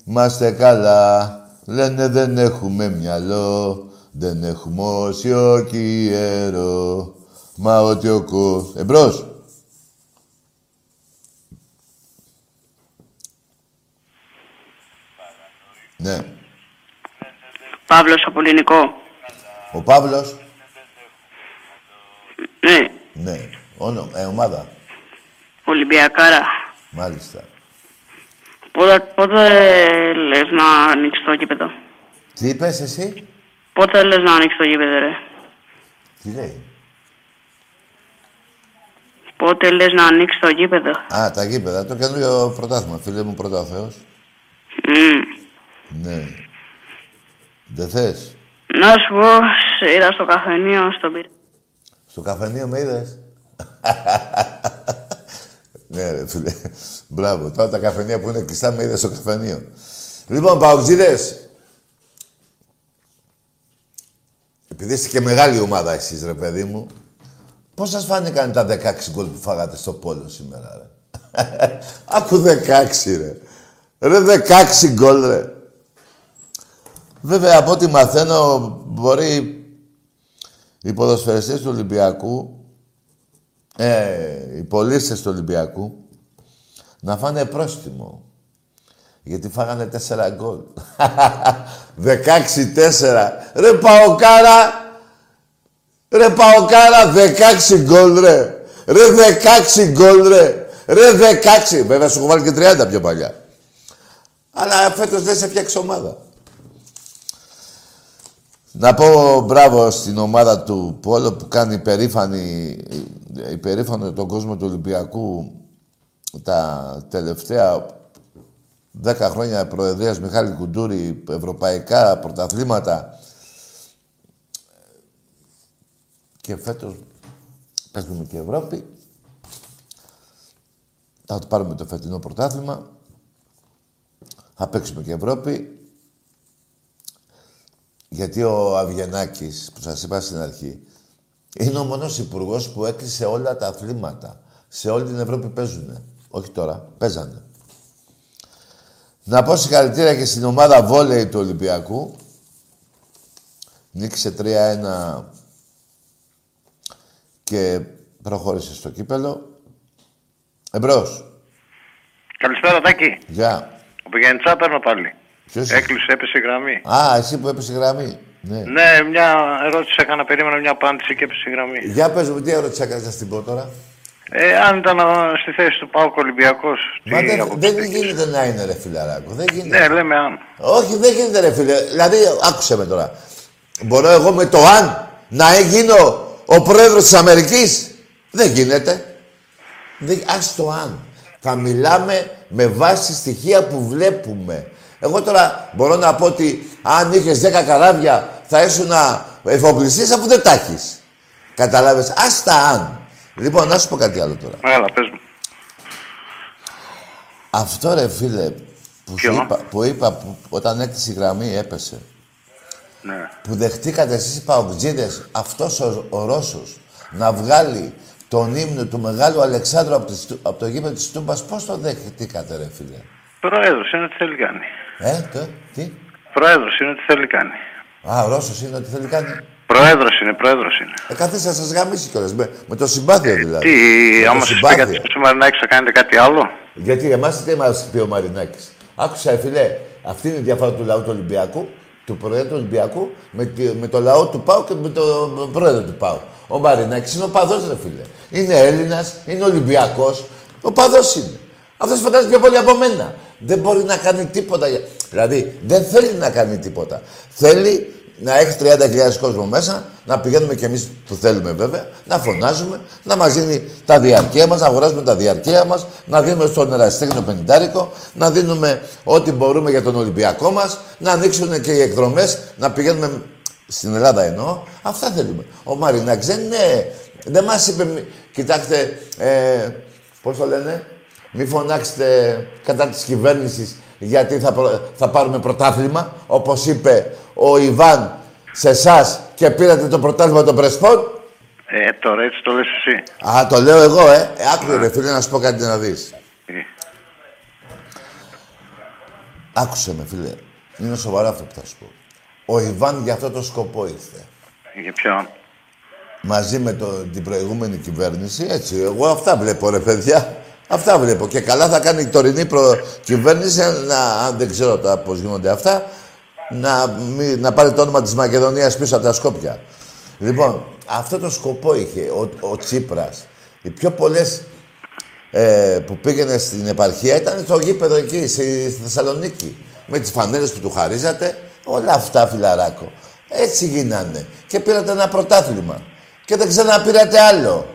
είμαστε καλά, λένε δεν έχουμε μυαλό, δεν έχουμε όσιο κιέρο, μα ότι ο κος... Εμπρός. Ναι. Παύλος από ελληνικό. Ο Παύλος. Ναι. Ναι. Όνομα, ε, ομάδα. Ολυμπιακάρα. Μάλιστα. Πότε, πότε λες να ανοίξει το γήπεδο. Τι είπες εσύ; Πότε λες να ανοίξει το γήπεδο, ρε. Τι λέει; Πότε λες να ανοίξει το γήπεδο. Α, τα γήπεδα. Το καινούριο πρωτάθλημα. Φίλε μου, πρώτα ο Θεός. Μμμ. Ναι. Δεν θες; Να σου πω, σε είδα στο καφενείο, στον πύργο. Στο καφενείο με είδες; ναι, ρε φίλε. Μπράβο. Τώρα τα καφενεία που είναι κλειστά με είδες στο καφενείο. Λοιπόν, παουτζίδες. Επειδή είστε και μεγάλη ομάδα εσείς, ρε παιδί μου, πώς σας φάνηκαν τα 16 γκολ που φάγατε στο πόλο σήμερα, ρε; Άκου 16, ρε. Ρε 16 γκολ, ρε. Βέβαια, από ό,τι μαθαίνω, μπορεί οι ποδοσφαιριστές του Ολυμπιακού, ε, οι πολίτες του Ολυμπιακού, να φάνε πρόστιμο. Γιατί φάγανε τέσσερα γκολ. 16-4. Ρε Παοκάρα! Ρε Παοκάρα, 16 γκολ, ρε. Ρε 16 γκολ, ρε. Ρε 16. Βέβαια, σου έχω βάλει και 30 πιο παλιά. Αλλά φέτος δεν σε φτιάξει ομάδα. Να πω μπράβο στην ομάδα του Πόλο που κάνει υπερήφανη, υπερήφανο τον κόσμο του Ολυμπιακού τα τελευταία δέκα χρόνια προεδρίας Μιχάλη Κουντούρη, ευρωπαϊκά πρωταθλήματα και φέτος παίζουμε και Ευρώπη. Θα το πάρουμε το φετινό πρωτάθλημα. Θα παίξουμε και Ευρώπη. Γιατί ο Αβγενάκης, που σας είπα στην αρχή, είναι ο μόνος υπουργός που έκλεισε όλα τα αθλήματα. Σε όλη την Ευρώπη παίζουνε. Όχι τώρα, παίζανε. Να πω συγχαρητήρια και στην ομάδα βόλεϊ του Ολυμπιακού. Νίκησε 3-1 και προχώρησε στο κύπελο. Εμπρός. Καλησπέρα, Τάκη. Γεια. Από Γενιτσά παίρνω πάλι. Ποιος... Έκλεισε, έπεσε η γραμμή. Α, εσύ που έπεσε η γραμμή. Ναι. Ναι, μια ερώτηση έκανα, περίμενα μια απάντηση και έπεσε η γραμμή. Για πες μου, τι ερώτηση έκανες να στην πω τώρα. Ε, αν ήταν α, στη θέση του Πάουκ Ολυμπιακός, Μα τι δεν, αποψή δεν έχεις; γίνεται να είναι ρε φιλαράκο. Δεν γίνεται. Ναι, λέμε αν. Όχι, δεν γίνεται ρε φίλε. Δηλαδή, άκουσε με τώρα. Μπορώ εγώ με το αν να γίνω ο πρόεδρος της Αμερικής; Δεν γίνεται. Δεν, ας το αν. Θα μιλάμε με βάση στοιχεία που βλέπουμε. Εγώ τώρα μπορώ να πω ότι αν είχες 10 καράβια θα ήσουν να εφοπλιστείς αφού δεν τα έχεις. Καταλάβες. Ας τα αν. Λοιπόν, να σου πω κάτι άλλο τώρα. Έλα, πες μου. Αυτό ρε φίλε που, σου Ποιο; είπα, που είπα που, όταν έκτισε η γραμμή έπεσε. Ναι. Που δεχτήκατε εσείς οι παουτζίδες αυτός ο, ο Ρώσος να βγάλει τον ύμνο του Μεγάλου Αλεξάνδρου από, τη, Στου- από το γήπεδο της Τούμπας, πώς το δεχτήκατε ρε φίλε; Πρόεδρος είναι ό,τι θέλει κάνει. Ε, το, τι; Πρόεδρος είναι ό,τι θέλει κάνει. Α, ο Ρώσος είναι ότι θέλει κάνει. Πρόεδρος είναι, πρόεδρος είναι. Ε, καθίστε να σας γαμίσει κιόλας, με, με το συμπάθειο δηλαδή. Τι, Με άμα το σας πει συμπάθειο. κάτι στο Μαρινάκη θα κάνετε κάτι άλλο; Γιατί εμάς τι μας πει ο Μαρινάκης. Άκουσα, ε, φίλε, αυτή είναι η διαφορά του λαού του Ολυμπιακού, του Προέδρου του Ολυμπιακού, με, τη- με το λαό του Πάου και με τον Πρόεδρο του Πάου. Ο Μαρινάκης είναι ο παδός, ρε φίλε. Είναι Έλληνας, είναι Ολυμπιακός, ο παδός είναι. Αυτός φαντάζει πιο πολύ από μένα. Δεν μπορεί να κάνει τίποτα. για- Δηλαδή, δεν θέλει να κάνει τίποτα. Θέλει να έχει 30.000 κόσμο μέσα, να πηγαίνουμε κι εμείς που θέλουμε βέβαια, να φωνάζουμε, να μας δίνει τα διαρκεία μας, να αγοράζουμε τα διαρκεία μας, να δίνουμε στον ερασιτέχνη πενιντάρικο, να δίνουμε ό,τι μπορούμε για τον Ολυμπιακό μας, να ανοίξουν και οι εκδρομές, να πηγαίνουμε Στην Ελλάδα εννοώ. Αυτά θέλουμε. Ο Μαρινάκης δεν είναι... Δεν μας είπε... μη- Κοιτάξτε, ε, πώς το λένε, μη φωνάξετε κατά της κυβέρνησης γιατί θα, προ- θα πάρουμε πρωτάθλημα, όπως είπε ο Ιβάν σε εσάς και πήρατε το πρωτάθλημα των Πρεσπών. Ε, τώρα έτσι το λες εσύ. Α, το λέω εγώ, ε. ε άκου ρε φίλε να σου πω κάτι να δεις. Ε, Άκουσε με φίλε. Είναι σοβαρά αυτό που θα σου πω. Ο Ιβάν για αυτό το σκοπό ήρθε. Για ποιον; μαζί με το, την προηγούμενη κυβέρνηση. Έτσι, εγώ αυτά βλέπω, ρε παιδιά. Αυτά βλέπω. Και καλά θα κάνει η τωρινή προ... κυβέρνηση, να, αν δεν ξέρω τώρα πώς γίνονται αυτά, να, μη- να πάρει το όνομα της Μακεδονίας πίσω από τα Σκόπια. Λοιπόν, αυτό το σκοπό είχε ο, ο Τσίπρας. Οι πιο πολλές ε, που πήγαινε στην επαρχία ήταν στο γήπεδο εκεί, στη, στη Θεσσαλονίκη. Με τις φανέλες που του χαρίζατε, όλα αυτά φιλαράκο. Έτσι γίνανε. Και πήρατε ένα πρωτάθλημα. Και δεν ξαναπήρατε άλλο.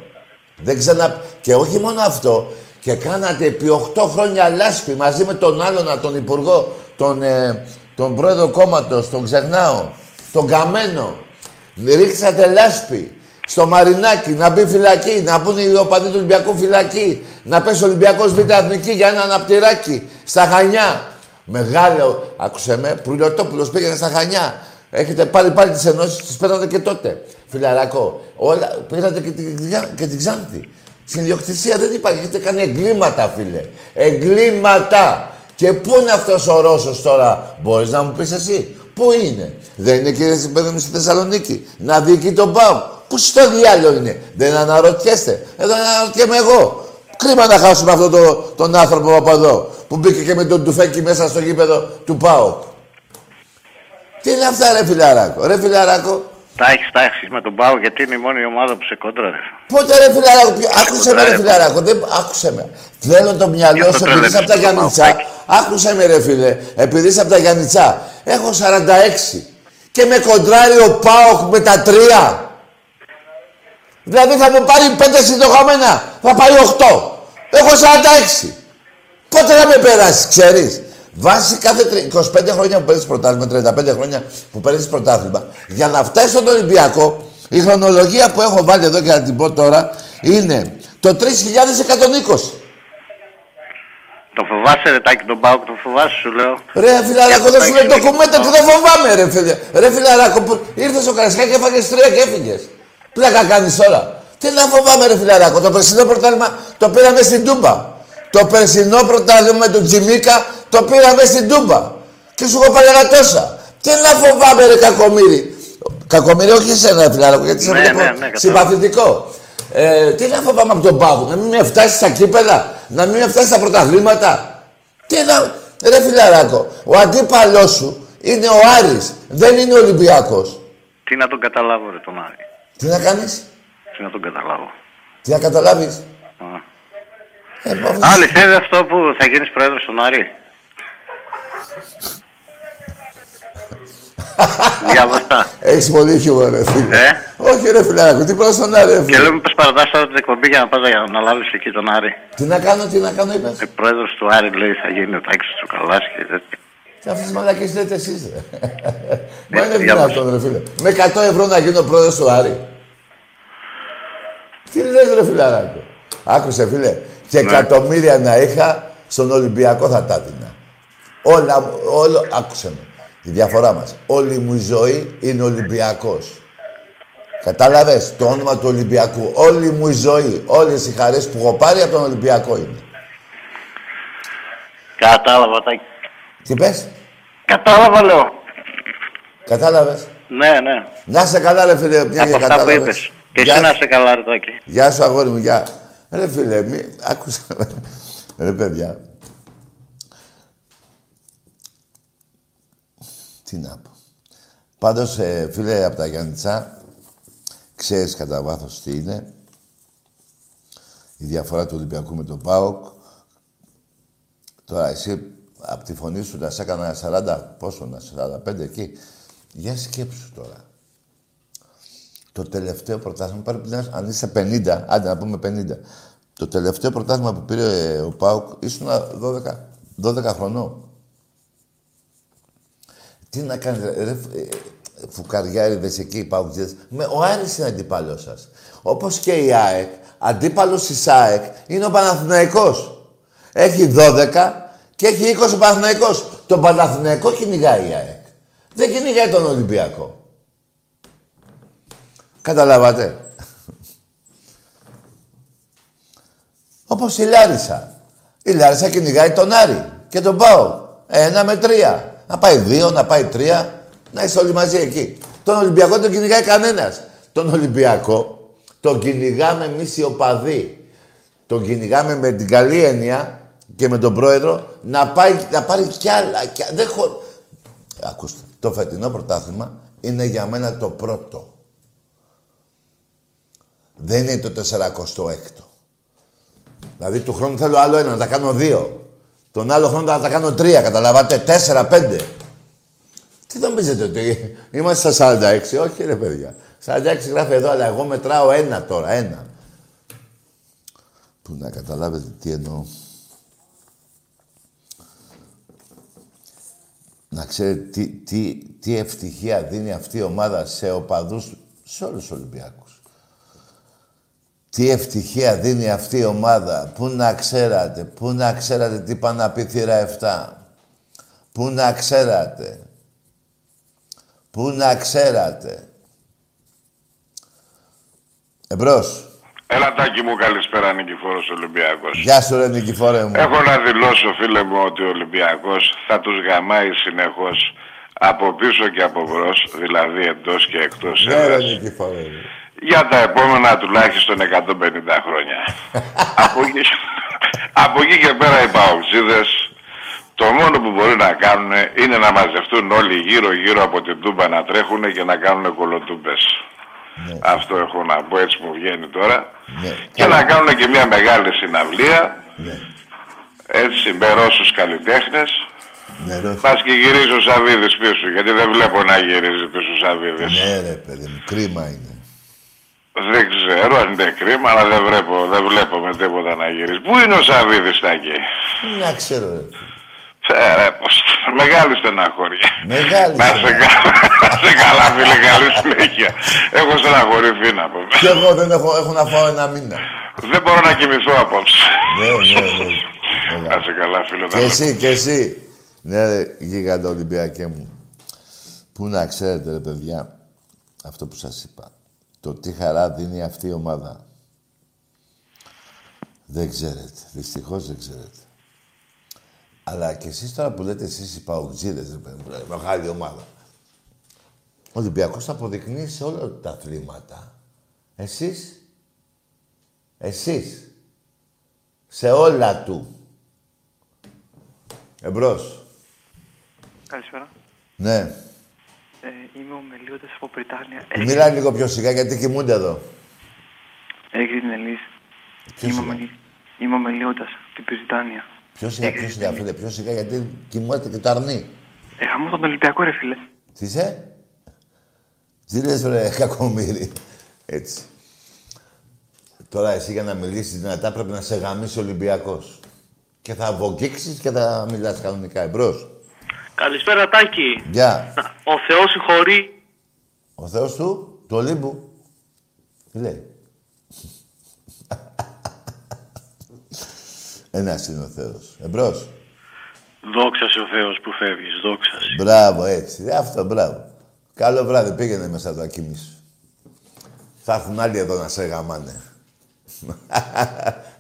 Δεν ξανα... Και όχι μόνο αυτό, και κάνατε επί 8 χρόνια λάσπη μαζί με τον άλλον, τον υπουργό, τον, ε, τον πρόεδρο κόμματος, τον ξεχνάω, τον Καμένο. Ρίξατε λάσπη στο Μαρινάκι, να μπει φυλακή, να μπουν οι οπαδοί του Ολυμπιακού φυλακή, να πέσει ο Ολυμπιακός Β' Εθνική για ένα αναπτυράκι στα Χανιά. Μεγάλο, άκουσε με, Προυλιοτόπουλος πήγαινε στα Χανιά. Έχετε πάλι πάλι τις ενώσεις, τις παίρνατε και τότε. Φιλαράκο, όλα, πήρατε και την, και την Ξάνθη. Στην ιδιοκτησία δεν υπάρχει, έχετε κάνει εγκλήματα, φίλε. Εγκλήματα. Και πού είναι αυτός ο Ρώσος τώρα, μπορείς να μου πεις εσύ; Πού είναι; Δεν είναι κύριε Συμπέδεμι στη Θεσσαλονίκη. Να διοικεί τον ΠΑΟ. Πού στο διάλογο είναι; Δεν αναρωτιέστε. Εδώ αναρωτιέμαι εγώ. Κρίμα να χάσουμε αυτόν το, τον άνθρωπο από εδώ. Που μπήκε και με τον τουφέκι μέσα στο γήπεδο του ΠΑΟ. Τι είναι αυτά ρε φιλαράκο; Ρε φιλαράκο. Τα έχεις τάξει με τον Πάο γιατί είναι η μόνη ομάδα που σε κόντραρε. Πότε ρε φιλαράκο. ποιο- Άκουσε με ρε φιλαράκο. Δεν... Άκουσε με. Θέλω το μυαλό Γι' αυτό σου επειδή είσαι από τα τρελαίνεσαι το Γιάννητσά. Παοκάκι. Άκουσε με ρε φίλε. Επειδή είσαι από τα Γιάννητσά. Έχω 46. Και με κοντράρει ο Πάοχ με τα τρία. Δηλαδή θα μου πάρει πέντε συντοχαμένα. Θα πάει 8. Έχω 46. Πότε να με περάσεις, ξέρεις; Βάσει κάθε τρι- 25 χρόνια που παίρνει πρωτάθλημα, 35 χρόνια που παίρνει πρωτάθλημα, για να φτάσει στον Ολυμπιακό, η χρονολογία που έχω βάλει εδώ και να την πω τώρα είναι το 3120. Το φοβάσαι ρε Τάκη τον Πάο, το φοβάσαι σου λέω. Ρε φιλαράκο, δεν σου λέει Έχεις το κουμέντο δίκιο. του, δεν φοβάμαι ρε φίλε. Ρε φιλαράκο, που ήρθες στο Καρασκά και έφαγες τρία και έφυγες. Πλάκα κάνεις τώρα. Τι να φοβάμαι ρε φιλαράκο, το περσινό πρωτάθλημα το πήραμε στην Τούμπα. Το περσινό πρωτάθλημα με τον Τζιμίκα το πήραμε στην Τούμπα. Και σου έχω πάρει ένα τόσα. Τι να φοβάμαι ρε κακομύρι. Κακομύρι όχι εσένα ρε φιλαράκο, γιατί σε Ναι, βλέπω ναι, ναι, κατάλαβα. συμπαθητικό. Ε, τι να φοβάμαι από τον Πάγο, να μην με φτάσει στα κύπελα, να μην με φτάσει στα πρωταθλήματα. Τι να... Ρε φιλαράκο, ο αντίπαλός σου είναι ο Άρης, δεν είναι ο Ολυμπιακός. Τι να τον καταλάβω ρε τον Άρη. Τι να κάνεις, Τι να τον καταλάβω. τι να καταλάβεις; Α. Ε, μα αφού- Αληθεύει αυτό που θα γίνεις πρόεδρος στον Άρη; Διάβασα. Έχεις πολύ χιούμορ, ρε φίλε. Ε; Όχι ρε φιλαράκο, τι προς τον Άρη, ρε Και φίλε. λέω μήπως παρατάς τώρα την εκπομπή για να πας για να λάβεις εκεί τον Άρη. Τι να κάνω, τι να κάνω, είπες; Ε, πρόεδρος του Άρη λέει θα γίνει ο Τάκης Τσουκαλάς και τέτοια. Και αυτές τις μαλακές λέτε εσείς, ρε. Μα Ε, είναι διάβασα. δυνατόν, ρε φίλε. Με 100 ευρώ να γίνω πρόεδρος του Άρη. Τι λες, ρε φιλαράκο. Άκουσε, φίλε. Και Ναι. εκατομμύρια να είχα, στον Ολυμπιακό θα τα έδινα. Όλα, μου- όλο, άκουσε με. Η διαφορά μας. Όλη μου η ζωή είναι Ολυμπιακός. Κατάλαβες; Το όνομα του Ολυμπιακού. Όλη μου η ζωή, όλες οι χαρές που έχω πάρει από τον Ολυμπιακό είναι. Κατάλαβα Τάκη. Τι πες, Κατάλαβα λέω. κατάλαβες; Ναι, ναι. Να σε καλά, ρε φίλε, μια Από και αυτά που κατάλαβες. είπες. Και Γεια εσύ να σου. είσαι καλά ρε Τάκη. Γεια σου, αγόρι μου, γεια. Ρε φίλε, μη... άκουσα. Ρε παιδιά. Τι να πω. Πάντως, ε, φίλε, από τα Γιάννητσά, ξέρεις κατά βάθος τι είναι. Η διαφορά του Ολυμπιακού με τον ΠΑΟΚ. Τώρα, εσύ, από τη φωνή σου, να σε έκανα 40, πόσο να, 45 εκεί. Για σκέψου τώρα. Το τελευταίο πρωτάθλημα, πρέπει να αν είσαι 50, άντε να πούμε 50. Το τελευταίο πρωτάθλημα που πήρε ε, ο Πάουκ ήσουν 12, 12 χρονών. Τι να κάνεις, ρε, ρε, ε, φουκαριάριδες εκεί, οι παουτζίδες. Με, ο Άρης είναι αντίπαλός σας. Όπως και η ΑΕΚ, αντίπαλος της ΑΕΚ είναι ο Παναθηναϊκός. Έχει 12 και έχει 20 ο Παναθηναϊκός. Τον Παναθηναϊκό κυνηγάει η ΑΕΚ. Δεν κυνηγάει τον Ολυμπιακό. Καταλάβατε. Όπως η Λάρισα. Η Λάρισα κυνηγάει τον Άρη και τον Πάο. Ένα με τρία. Να πάει δύο, να πάει τρία. Να είστε όλοι μαζί εκεί. Τον Ολυμπιακό δεν τον κυνηγάει κανένας. Τον Ολυμπιακό τον κυνηγάμε εμείς οι οπαδοί. Τον κυνηγάμε με την καλή έννοια και με τον πρόεδρο να, πάει, να πάρει κι άλλα. Κι... Δεν χω... Ακούστε, το φετινό πρωτάθλημα είναι για μένα το πρώτο. Δεν είναι το 46ο. Δηλαδή του χρόνου θέλω άλλο ένα, να τα κάνω δύο. Τον άλλο χρόνο να τα κάνω τρία, καταλαβαίνετε, τέσσερα, πέντε. Τι νομίζετε ότι είμαστε στα 46, όχι ρε παιδιά. 46 γράφει εδώ, αλλά εγώ μετράω ένα τώρα, ένα. Που να καταλάβετε τι εννοώ. Να ξέρετε τι, τι, τι ευτυχία δίνει αυτή η ομάδα σε οπαδούς, σε όλους τους Ολυμπιακούς. Τι ευτυχία δίνει αυτή η ομάδα. Πού να ξέρατε, πού να ξέρατε τι πάνε να πει θύρα 7. Πού να ξέρατε. Πού να ξέρατε. Εμπρός. Έλα τάκι μου, καλησπέρα Νικηφόρος Ολυμπιακός. Γεια σου ρε Νικηφόρε μου. Έχω να δηλώσω φίλε μου ότι ο Ολυμπιακός θα τους γαμάει συνεχώς από πίσω και από μπρος, δηλαδή εντός και εκτός Ναι ρε έδρας, Νικηφόρε μου. Για τα επόμενα τουλάχιστον 150 χρόνια. από, εκεί, από εκεί και πέρα οι παοξίδες το μόνο που μπορεί να κάνουν είναι να μαζευτούν όλοι γύρω-γύρω από την τούμπα να τρέχουν και να κάνουν κολοτούμπες. Αυτό έχω να πω, έτσι μου βγαίνει τώρα. Ναι. Και να κάνουν και μια μεγάλη συναυλία, Ναι. έτσι με Ρώσους καλλιτέχνες. Ναι, ρε. Πας και γυρίζεις ο Σαββίδης πίσω, γιατί δεν βλέπω να γυρίζει πίσω ο Σαββίδης. Ναι ρε παιδί μου, κρίμα είναι. Δεν ξέρω αν είναι κρίμα, αλλά δεν βλέπω, δεν βλέπω με τίποτα να γυρίζει. Πού είναι ο Σαββίδης Τάκη; Να ξέρω ρε. Ε, ρε, πως, μεγάλη στεναχώρια. Μεγάλη Να σε στεναχώρια. καλά, να σε καλά φίλε, καλή συνέχεια. Έχω στεναχωρηθεί να πω. Κι εγώ δεν έχω, έχω να φάω ένα μήνα. Δεν μπορώ να κοιμηθώ απόψε. Ναι, ναι, ναι. Να σε καλά φίλε. Και εσύ, και εσύ. Ναι, ρε, γίγαντα Ολυμπιακέ μου. Πού να ξέρετε, ρε παιδιά, αυτό που σας είπα. Το τι χαρά δίνει αυτή η ομάδα. Δεν ξέρετε. Δυστυχώς δεν ξέρετε. Αλλά και εσείς τώρα που λέτε εσείς οι παουτζίδες, ρε παιδί μου, ρε, μεγάλη ομάδα. Ο Ολυμπιακός θα αποδεικνύει σε όλα τα αθλήματα. Εσείς. Εσείς. Σε όλα του. Εμπρός. Καλησπέρα. Ναι. Ε, είμαι ο Μελίωτας από Βρυτάνια. Μιλάει λίγο πιο σιγά γιατί κοιμούνται εδώ. Έχεις την Ελής. Πιο Είμαι, ο σιγά. Μελί- είμαι ο Μελίωτας, την Βρυτάνια. Πιο σιγά, πιο σιγά, φίλε. Πιο σιγά γιατί κοιμάται και το αρνεί. Ε, χαμό τον Ολυμπιακό, ρε φίλε. Τι είσαι; Τι λες, ρε, κακομύρι. Έτσι. Τώρα εσύ για να μιλήσεις δυνατά πρέπει να σε γαμίσει ο Ολυμπιακός. Και θα βογγίξεις και θα μιλάς κανονικά. Εμπρός. Καλησπέρα Τάκη. Γεια. Ο Θεός συγχωρεί. Ο Θεός του, του Ολύμπου. Τι λέει; Ένας είναι ο Θεός. Εμπρός. Δόξα σε ο Θεός που φεύγεις, δόξα σε. Μπράβο, έτσι. Ε, Αυτό, μπράβο. Καλό βράδυ, πήγαινε μέσα το ακίμη σου. Θα έρθουν άλλοι εδώ να σε γαμάνε.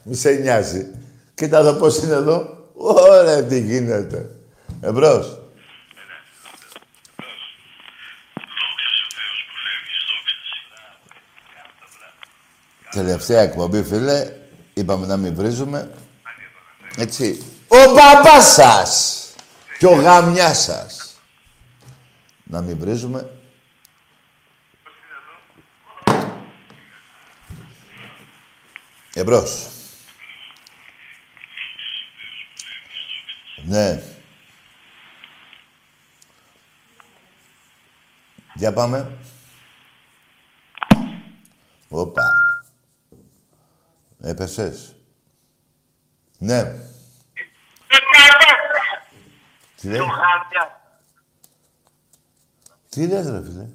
Μη σε νοιάζει. Κοίτα εδώ πώς είναι εδώ. Ωραία, τι γίνεται. Εμπρός. Τελευταία εκπομπή, φίλε. Είπαμε να μην βρίζουμε. Έτσι. Ο μπαμπάς σας και ο γαμιάς σας. Να μην βρίζουμε. Εμπρός. Ναι. Για πάμε. Όπα. Έπεσες; Ναι. Τι λέει. Τι λες ρε φίλε;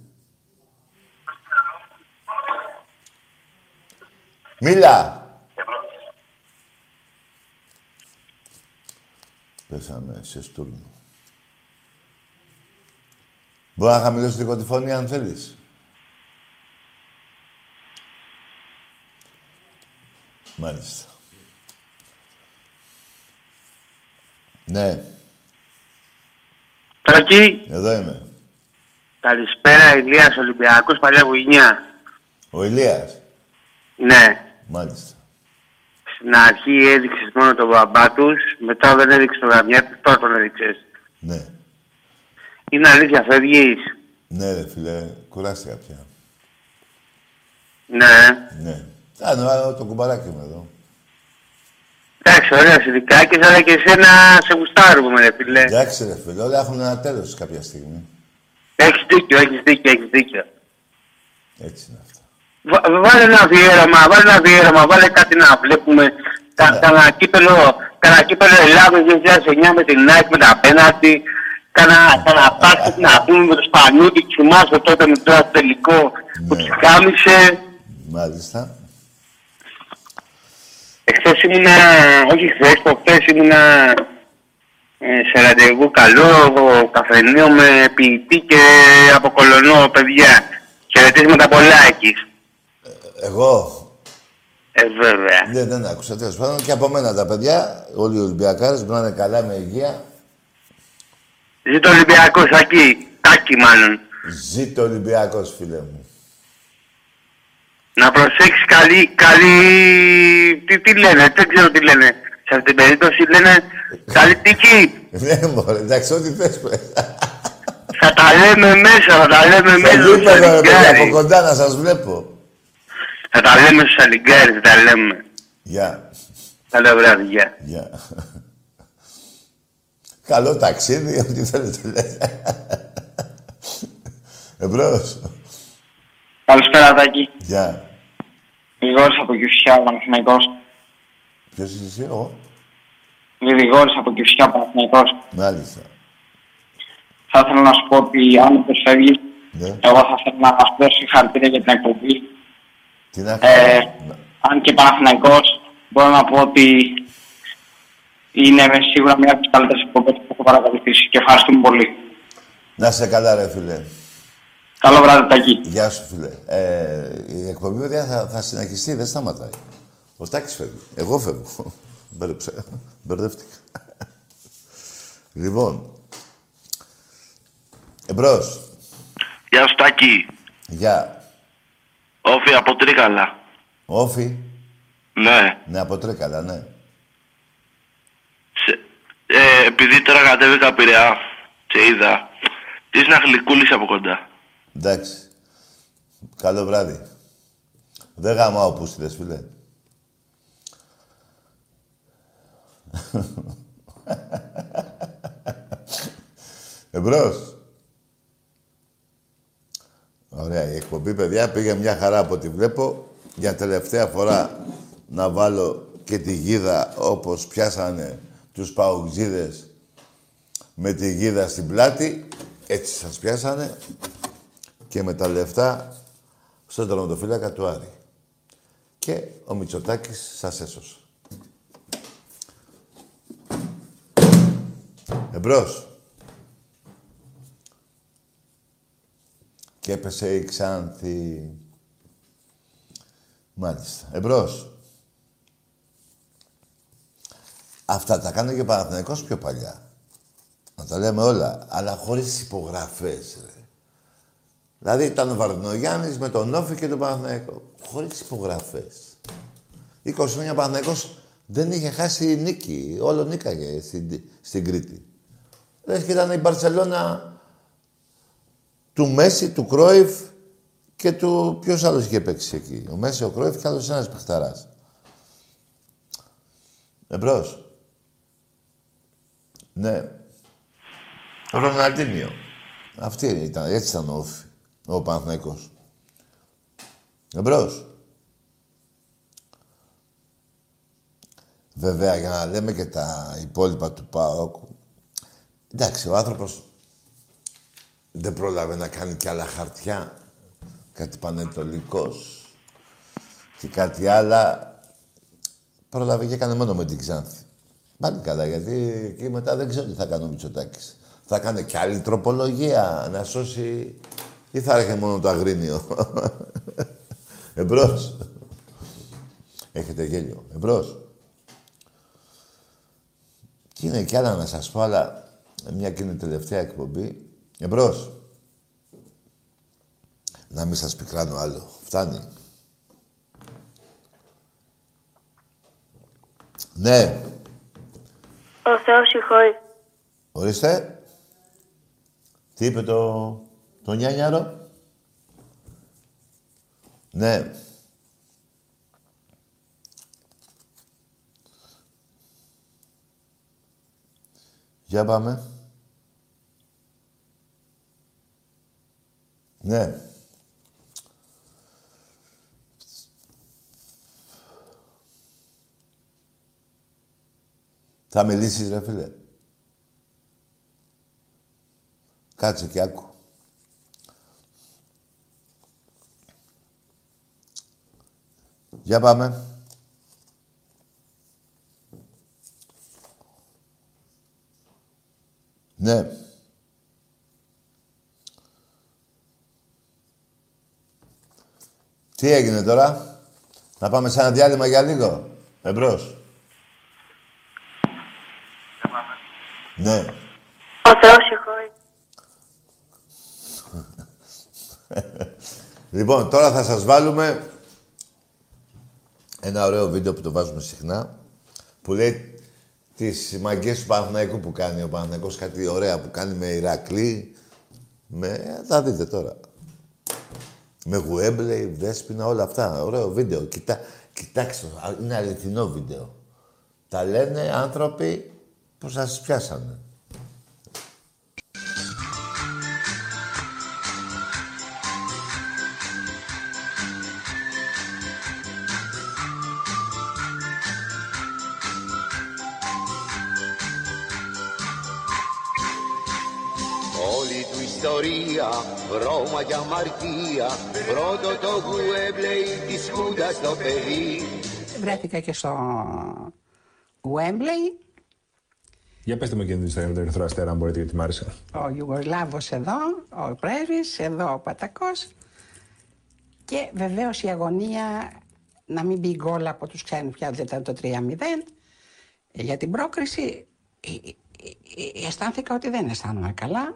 Μίλα. Πέσαμε σε στουρνο. Μπορώ να χαμηλώσω λίγο τη φωνή αν θέλεις. Μάλιστα. Ναι, Τάκη, εδώ είμαι. καλησπέρα, Ηλίας Ολυμπιακός, παλιά γουινιά. Ο Ηλίας. Ναι, Μάλιστα. στην αρχή έδειξες μόνο τον μπαμπά τους, μετά δεν έδειξες τον γαμιά τους, τώρα τον έδειξες. Ναι. Είναι αλήθεια, φεύγεις. Ναι, ρε φίλε, κουράστηκα πια. Ναι. Ναι. Κάνω το κουμπαράκι μου εδώ. Εντάξει, ωραία, ειδικάκες, αλλά και εσένα σε γουστάρουμε, ρε φίλε. Εντάξει, ρε φίλε, όλα έχουν ένα τέλος κάποια στιγμή. Έχεις δίκιο, έχεις δίκιο, έχεις δίκιο. Έτσι είναι αυτά. Βα- βάλε ένα αφιέρωμα, βάλε ένα αφιέρωμα, βάλε κάτι να βλέπουμε. Κα- Κανένα κύπελο, κανένα κύπελο Ελλάδος 2009 με την Nike με τα πέναντι. Κανένα κανένα πάρτι να πούμε με το Σπανιούτι, θυμάσαι τότε με το τελικό που τους κάμισε. Μάλιστα. Εχθές ήμουνα, όχι χθες, προχθές ήμουνα ε, σε ραντεβού καλό, καφενείο με ποιητή και από κολονό παιδιά. Χαιρετίσματα πολλά εκεί. Εγώ; Ε, βέβαια. Ναι, δεν άκουσα. Τέλος πάντων και από μένα τα παιδιά, όλοι οι Ολυμπιακάρες, μπορεί να είναι καλά με υγεία. Ζήτω Ολυμπιακός εκεί, τάκι μάλλον. Ζήτω ο Ολυμπιακός, φίλε μου. Να προσέξεις καλή, καλή... Τι, τι λένε, δεν ξέρω τι λένε. Σε αυτή την περίπτωση λένε καλή τύχη. Ναι, μωρέ, εντάξει, ό,τι θες, παι. Θα τα λέμε μέσα, θα τα λέμε Στο μέσα. γήπεδο, ρε παιδιά, από Σαλιγκάρι. κοντά να σας βλέπω. Θα τα λέμε στο Σαλιγκάρι, θα τα λέμε. Γεια. Καλό βράδυ, γεια. Γεια. Καλό ταξίδι, ό,τι θέλετε λέτε. Εμπρός. Καλησπέρα, Τάκη. Γεια. Γρηγόρης από Κιουσιά, Παναθηναϊκός. Ποιος είσαι εσύ, εγώ. Γρηγόρης από Κιουσιά, Παναθηναϊκός. Μάλιστα. Θα ήθελα να σου πω ότι αν δεν φεύγεις, Ναι. εγώ θα ήθελα να σου δώσω συγχαρητήρια για την εκπομπή. Τι να Ε, αν και Παναθηναϊκός, μπορώ να πω ότι είναι με σίγουρα μια από τις καλύτερες εκπομπές που έχω παρακολουθήσει και ευχαριστούμε πολύ. Να σε καλά, ρε φίλε. Καλό βράδυ, Τάκη. Γεια σου, φίλε. Ε, η εκπομπή, παιδιά, θα, θα συνεχιστεί, δεν σταματάει. Ο Στάκης φεύγει. Εγώ φεύγω. Μπέρδεψα. Μπερδεύτηκα. λοιπόν. Εμπρός. Γεια σου Τάκη. Γεια. Όφη από Τρίκαλα. Όφη. Ναι. Ναι, από Τρίκαλα, ναι. Σε, ε, επειδή τώρα κατέβηκα Πειραιά, σε είδα. Τι να γλυκούλεις από κοντά. Εντάξει. Καλό βράδυ. Δεν γαμάω πούστιδες, φίλε. Εμπρός. Ωραία, η εκπομπή, παιδιά, πήγε μια χαρά από ό,τι βλέπω. Για τελευταία φορά να βάλω και τη γίδα όπως πιάσανε τους παουτζίδες με τη γίδα στην πλάτη. Έτσι σας πιάσανε και με τα λεφτά στον τερματοφύλακα του Άρη. Και ο Μητσοτάκης σας έσωσε. Εμπρός. Και έπεσε η Ξάνθη. Μάλιστα. Εμπρός. Αυτά τα κάνω και ο Παναθηναϊκός πιο παλιά. Να τα λέμε όλα. Αλλά χωρίς υπογραφές, ρε. Δηλαδή ήταν ο Βαρδινογιάννης με τον Όφη και τον Παναθηναϊκό. Χωρίς υπογραφές. 20 χρόνια ο Παναθηναϊκός δεν είχε χάσει νίκη. Όλο νίκαγε στην, στην Κρήτη. Λες και ήταν η Μπαρσελώνα του Μέση, του Κρόιφ και του... Ποιος άλλος είχε παίξει εκεί; Ο Μέση, ο Κρόιφ και άλλος ένας παιχταράς. Εμπρός. Ναι. Ο Ροναλντίνιο. Αυτή ήταν, έτσι ήταν ο Όφη, ο Παναθηναϊκός. Εμπρός. Βέβαια, για να λέμε και τα υπόλοιπα του ΠΑΟΚ. Εντάξει, ο άνθρωπος δεν πρόλαβε να κάνει κι άλλα χαρτιά. Κάτι πανετολικός και κάτι άλλα. Πρόλαβε και έκανε μόνο με την Ξάνθη. Πάλι καλά, γιατί εκεί μετά δεν ξέρω τι θα κάνει ο Μητσοτάκης. Θα κάνει κι άλλη τροπολογία να σώσει ή θα έρχεται μόνο το αγρίνιο. Εμπρός. Έχετε γέλιο. Εμπρός. Και είναι κι άλλα να σας πω, αλλά μια και είναι η τελευταία εκπομπή. Εμπρός. Να μην σας πικράνω άλλο. Φτάνει. Ναι. Ο Θεός συγχωρεί. Ορίστε. Τι είπε το, το νιάνιαρο. Ναι. Για πάμε. Ναι. Θα μιλήσεις, ρε φίλε. Κάτσε και άκου. Για πάμε. Ναι. Τι έγινε τώρα; Να πάμε σε ένα διάλειμμα για λίγο. Εμπρός. Ναι. Ο Θεός συγχωρεί. Λοιπόν, τώρα θα σας βάλουμε ένα ωραίο βίντεο που το βάζουμε συχνά που λέει τις μαγκές του Παναθηναϊκού που κάνει ο Παναθηναϊκός κάτι ωραία που κάνει με Ηρακλή με... θα δείτε τώρα με Γουέμπλεϊ, Δέσποινα, όλα αυτά. Ωραίο βίντεο. Κοιτά, κοιτάξτε, α, είναι αληθινό βίντεο. Τα λένε άνθρωποι που σας πιάσανε. Ιστορία, βρώμα και αμαρτία. Πρώτο το γουέμπλεϊ της Χούντας το παιδί. Βρέθηκα και στο Wembley, Για πετε μου και την ιστορία με τον Ερυθρό Αστέρα, αν μπορείτε, γιατί μ' άρεσε. ο Ιουγκοσλάβος εδώ, ο πρέσβης, εδώ ο Πατακός. Και βεβαίως η αγωνία να μην μπει γκολ από τους ξένους πια δεν ήταν το 3-0 για την πρόκριση ε, ε, ε, αισθάνθηκα ότι δεν αισθάνομαι καλά.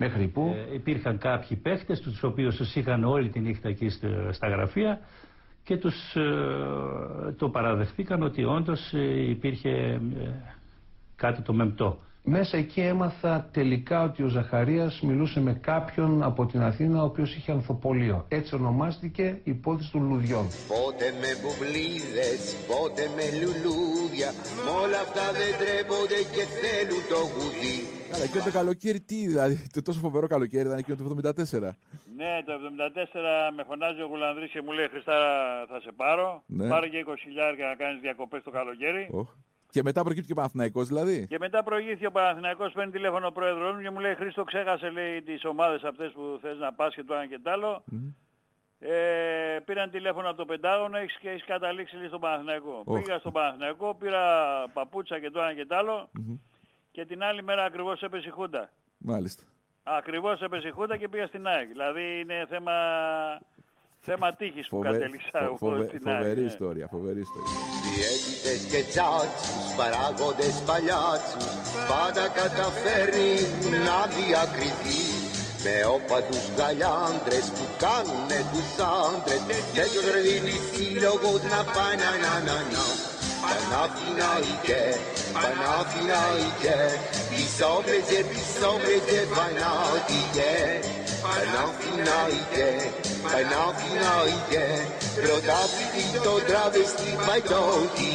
μέχρι που. Ε, υπήρχαν κάποιοι παίχτες, τους οποίους τους είχαν όλη τη νύχτα εκεί στο- στα γραφεία και τους ε, το παραδεχτήκαν ότι όντως ε, υπήρχε ε, κάτι το μεμπτό. Μέσα εκεί έμαθα τελικά ότι ο Ζαχαρίας μιλούσε με κάποιον από την Αθήνα ο οποίος είχε ανθοπολείο. Έτσι ονομάστηκε η υπόθεση των λουδιών. Πότε με μπουμπλίδες, πότε με λουλούδια Μ' όλα αυτά δεν τρέπονται και θέλουν το γουδί Καλά, εκείνο το καλοκαίρι τι, δηλαδή, το τόσο φοβερό καλοκαίρι ήταν εκείνο το 74. Ναι, το 74 με φωνάζει ο Γουλανδρής και μου λέει Χριστάρα θα σε πάρω. Ναι. Πάρε και 20 χιλιάρια να κάνεις διακοπές το καλοκαίρι. Οχ. Και μετά προκύπτει και ο Παναθηναϊκός δηλαδή. Και μετά προηγήθηκε ο Παναθηναϊκός, παίρνει τηλέφωνο ο πρόεδρος μου και μου λέει Χρήστο ξέχασε λέει τις ομάδες αυτές που θες να πας και το ένα και το άλλο. Ε, πήραν τηλέφωνο από το Πεντάγωνο έχεις και έχεις καταλήξει λέει, στον Παναθηναϊκό. Οχ. Πήγα στον Παναθηναϊκό, πήρα παπούτσα και το ένα και το άλλο και την άλλη μέρα ακριβώς έπεσε η Χούντα. Μάλιστα. Ακριβώς έπεσε η Χούντα και πήγα στην ΑΕΚ. Δηλαδή είναι θέμα Θέμα τύχης που Φοβε- κατέληξα φο- εγώ φοβε- στην άλλη. Φοβερή ναι. ιστορία, φοβερή ιστορία. Διαίτητες και τσάτσους, παράγοντες παλιάτσους Πάντα καταφέρνει να διακριθεί Με όπατους γαλιάντρες που κάνουνε τους άντρες Τέτοιος ρε δίνει σύλλογος να πάει να να να να Παναθηναϊκέ, Παναθηναϊκέ Πισόβρεζε, πισόβρεζε, Παναθηναϊκέ Παναθηναϊκέ, Παναθηναϊκέ Πρωτάθλητη το τραβεστή παϊτότι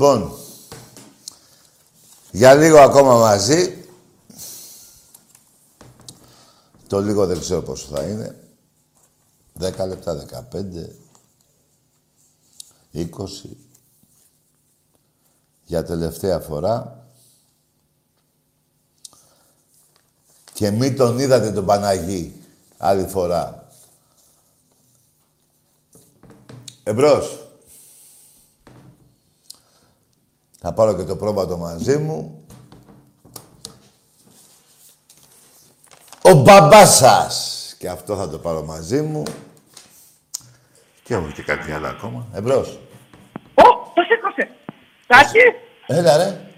Λοιπόν, για λίγο ακόμα μαζί. Το λίγο δεν ξέρω πόσο θα είναι. 10 λεπτά, 15, 20. Για τελευταία φορά. Και μη τον είδατε τον Παναγί άλλη φορά. Εμπρός. Θα πάρω και το πρόβατο μαζί μου. Ο μπαμπάς σας Και αυτό θα το πάρω μαζί μου. Και έχω και κάτι άλλο ακόμα. Εμπρός. Ω, το σήκωσε. Τάκη, Έλα ρε.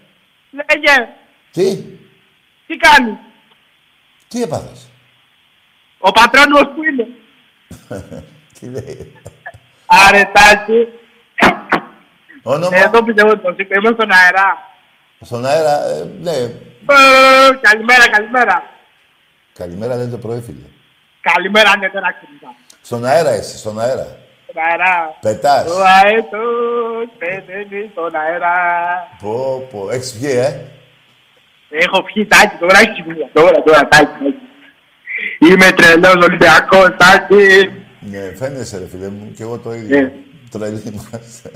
λέγε, Τι; τι κάνεις; Τι έπαθες; Ο πατρόνιμος που είναι. Τι λέει; Άρε, Τάκη. Όνομα; Εδώ πιστεύω το σήκω. Είμαι στον αερά. Στον αέρα, ε, ναι. Ε, Καλημέρα, καλημέρα. Καλημέρα λένε το πρωί, φίλε. Καλημέρα, ναι, τώρα ξύπνησα. Στον αέρα είσαι, στον αέρα. Στον αερά. Πετάς. Ο αέτος πεθαίνει στον αέρα. Πω, πω. Έχεις βγει, ε; Έχω πιει τάκι, τώρα έχεις ξυπνήσει. Τώρα, τώρα, τάκι. τάκι. Είμαι τρελός Ολυμπιακός, τάκι. Ναι, φαίνεσαι ρε φίλε μου, και εγώ το ίδιο. Ναι. Τρελή είμαστε.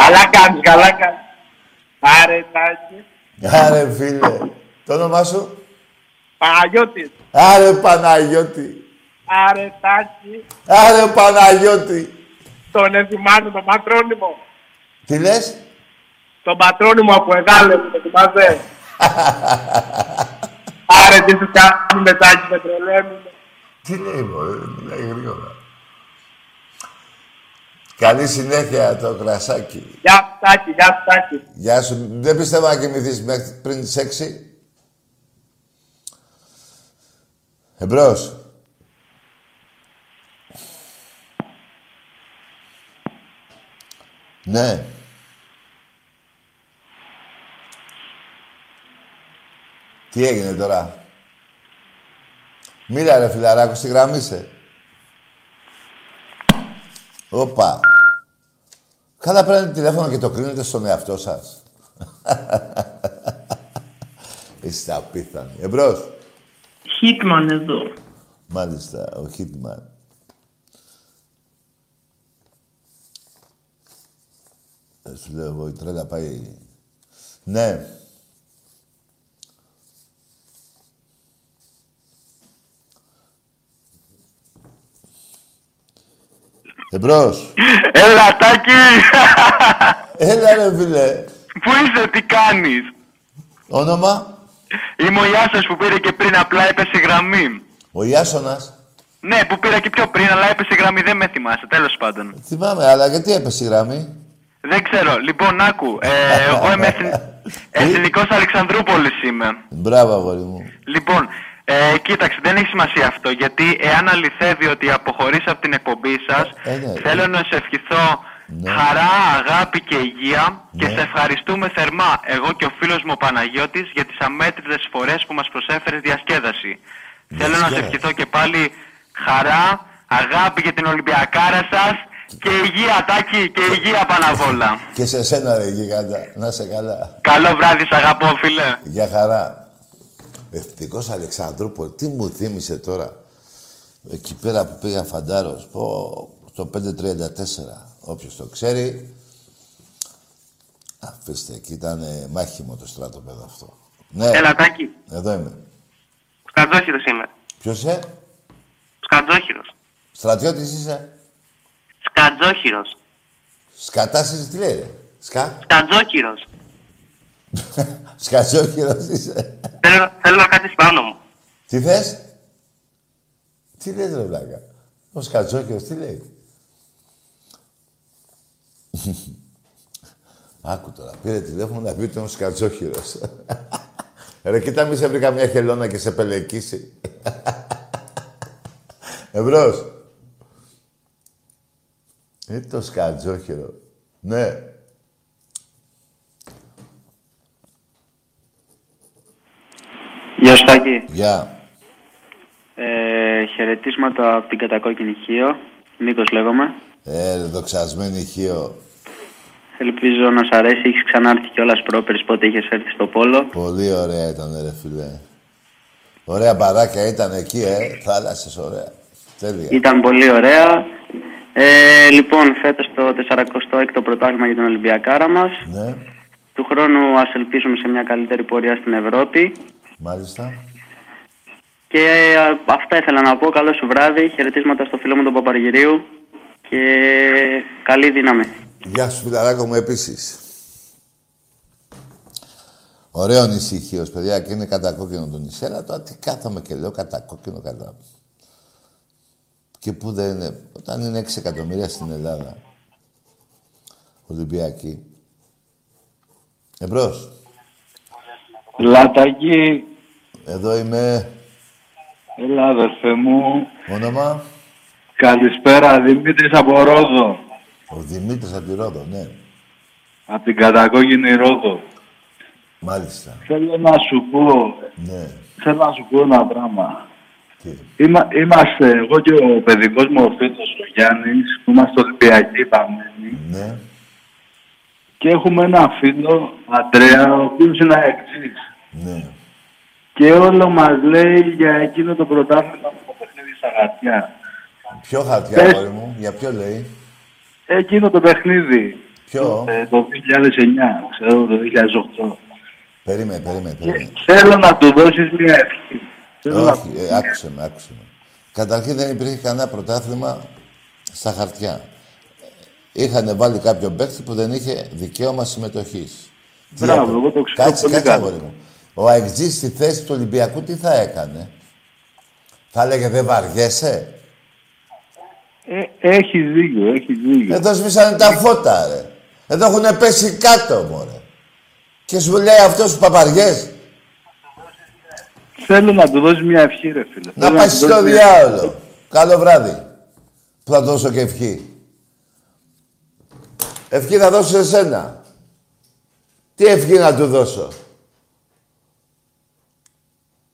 Καλά κάνεις, καλά κάνεις. Άρε, τάκι. Άρε φίλε. Το όνομά σου; Παναγιώτης. Άρε Παναγιώτη. Άρε, τάκι. Άρε Παναγιώτη. Τον θυμάσαι τον πατρόνιμο. Τι λες; Τον πατρόνιμο από Εγάλε μου, το θυμάσαι. Άρε, τι σου κάνει με τάκι, με τρελαίνουν. Τι λέει μωρέ, μιλάει γρήγορα. Καλή συνέχεια το κρασάκι. Γεια σου, τάκι, γεια σου, τάκι. Γεια σου. Δεν πιστεύω να κοιμηθείς μέχρι πριν τις 6. Εμπρός. Ναι. Τι έγινε τώρα; Μίλα ρε φιλαράκο, στη γραμμή σε. Όπα. Καλά παίρνετε τηλέφωνο και το κρίνετε στον εαυτό σας. Είστε απίθανοι. Εμπρός. Χίτμαν εδώ. Μάλιστα, ο Hitman. Ε, Σου λέω εγώ, η τρέλα πάει... Ναι. Εμπρός. Έλα, Τάκη! Έλα ρε φίλε. Πού είσαι, τι κάνεις; Όνομα; Είμαι ο Ιάσος που πήρε και πριν, απλά έπεσε η γραμμή. Ο Ιάσονας; Ναι, που πήρα και πιο πριν, αλλά έπεσε η γραμμή, δεν με θυμάσαι, τέλος πάντων. Θυμάμαι, αλλά γιατί έπεσε η γραμμή; Δεν ξέρω. Λοιπόν, άκου. Ε, εγώ είμαι εθν... εθνικός Αλεξανδρούπολης είμαι. Μπράβο, αγόρι μου. Λοιπόν, ε, κοίταξε, δεν έχει σημασία αυτό, γιατί εάν αληθεύει ότι αποχωρείς από την εκπομπή σας, Ε, ναι. θέλω να σε ευχηθώ χαρά, αγάπη και υγεία και σε ευχαριστούμε θερμά, εγώ και ο φίλος μου ο Παναγιώτης, για τις αμέτρητες φορές που μας προσέφερες διασκέδαση. Θέλω να σε ευχηθώ και πάλι χαρά, αγάπη για την Ολυμπιακάρα σας και υγεία, Τάκη, και υγεία πάνω απ' όλα. Και σε σένα ρε γίγαντα. Να σε καλά. Καλό βράδυ, σ' αγαπώ, φίλε. Για χαρά. Ευτυχώς Αλεξανδρούπολη. Τι μου θύμισε τώρα. Εκεί πέρα που πήγα φαντάρος. Πω, στο 534. Όποιος το ξέρει. Αφήστε, εκεί ήταν ε, μάχημο το στράτοπεδο αυτό. Ναι. Έλα, Τάκη. Εδώ είμαι. Σκατζόχυρος είμαι. Ποιος είσαι; Σκατζόχυρος. Στρατιώτης είσαι; Σκατζόχυρος. Σκατάς είσαι, τι λέει ρε; Σκα. Σκατζόχυρος. Σκατζόχυρος είσαι. Θέλω, θέλω να κάτσεις πάνω μου. Τι θες; Τι λες ρε βλάκα; Ο Σκατζόκιος τι λέει; Άκου τώρα. Πήρε τηλέφωνο να πει ότι είναι ο Σκατζόχυρος. ρε κοίτα μη σε βρει καμιά χελώνα και σε πελεκίσει. Εμπρός. Είναι το Σκατζόχυρο. Ναι. Γεια σου Τάκη. Γεια. Ε, χαιρετίσματα από την κατακόκκινη Χίο. Νίκος λέγομαι. Ε, δοξασμένη Χίο. Ελπίζω να σ' αρέσει. Έχεις ξανάρθει κιόλας πρόπερς πότε είχες έρθει στο Πόλο. Πολύ ωραία ήταν, ρε φίλε. Ωραία μπαράκια ήταν εκεί, ε. Θάλασσες, ωραία. Τέλεια. Ήταν πολύ ωραία. Ε, λοιπόν, φέτος το 46ο πρωτάθλημα για την Ολυμπιακάρα μας. Ναι, Του χρόνου ας ελπίσουμε σε μια καλύτερη πορεία στην Ευρώπη. Μάλιστα. Και ε, αυτά ήθελα να πω. Καλό σου βράδυ. Χαιρετίσματα στο φίλο μου τον Παπαργυρίου. Και καλή δύναμη. Γεια σου, φιλαράκο μου, επίσης. Ωραίο νησί Χίος, παιδιά, και είναι κατακόκκινο το νησί. Αλλά τώρα τι κάθομαι και λέω κατακόκκινο κατά. Και που δεν είναι. Όταν είναι 6 εκατομμύρια στην Ελλάδα, Ολυμπιακοί. Εμπρός. Λατακή, Εδώ είμαι. έλα αδερφέ μου. Όνομα; Καλησπέρα, Δημήτρης από Ρόδο. Ο Δημήτρης από τη Ρόδο, ναι. Από την κατακόκκινη Ρόδο. Μάλιστα. Θέλω να σου πω, Ναι. θέλω να σου πω ένα πράγμα. Είμα, είμαστε εγώ και ο παιδικός μου ο φίλος ο Γιάννης, που είμαστε Ολυμπιακοί παμένοι. Ναι. Και έχουμε ένα φίλο, Αντρέα, ο οποίος είναι αεξής. Ναι. Και όλο μας λέει για εκείνο το πρωτάθλημα που το παιχνίδι στα χαρτιά. Ποιο χαρτιά, Πες. αγόρι μου, για ποιο λέει; Εκείνο το παιχνίδι. Ποιο; Ε, το 2009, ξέρω, το 2008. Περίμενε, περίμενε, περίμενε. Θέλω να του δώσεις μια ευχή. Θέλω να Όχι, ε, άκουσε με, άκουσε με. Καταρχήν δεν υπήρχε κανένα πρωτάθλημα στα χαρτιά. Είχαν βάλει κάποιον παίκτη που δεν είχε δικαίωμα συμμετοχής. Μπράβο, εγώ το ξέρω Κάτσε, πολύ κάτσε, καλά. αγόρι μου. Ο Αιγτζής στη θέση του Ολυμπιακού τι θα έκανε; Θα έλεγε δεν βαριέσαι. Ε, έχει δίκιο, έχει δίκιο. Εδώ σβήσανε τα φώτα, ρε. Εδώ έχουν πέσει κάτω, μωρέ. Και σου λέει αυτός του παπαριές. Θέλω να του δώσεις μια ευχή, ρε φίλε. Να Θέλω πάει του στο δώσεις μια- διάολο. Καλό βράδυ. Που θα δώσω και ευχή. Ευχή θα δώσω σε σένα. Τι ευχή να του δώσω;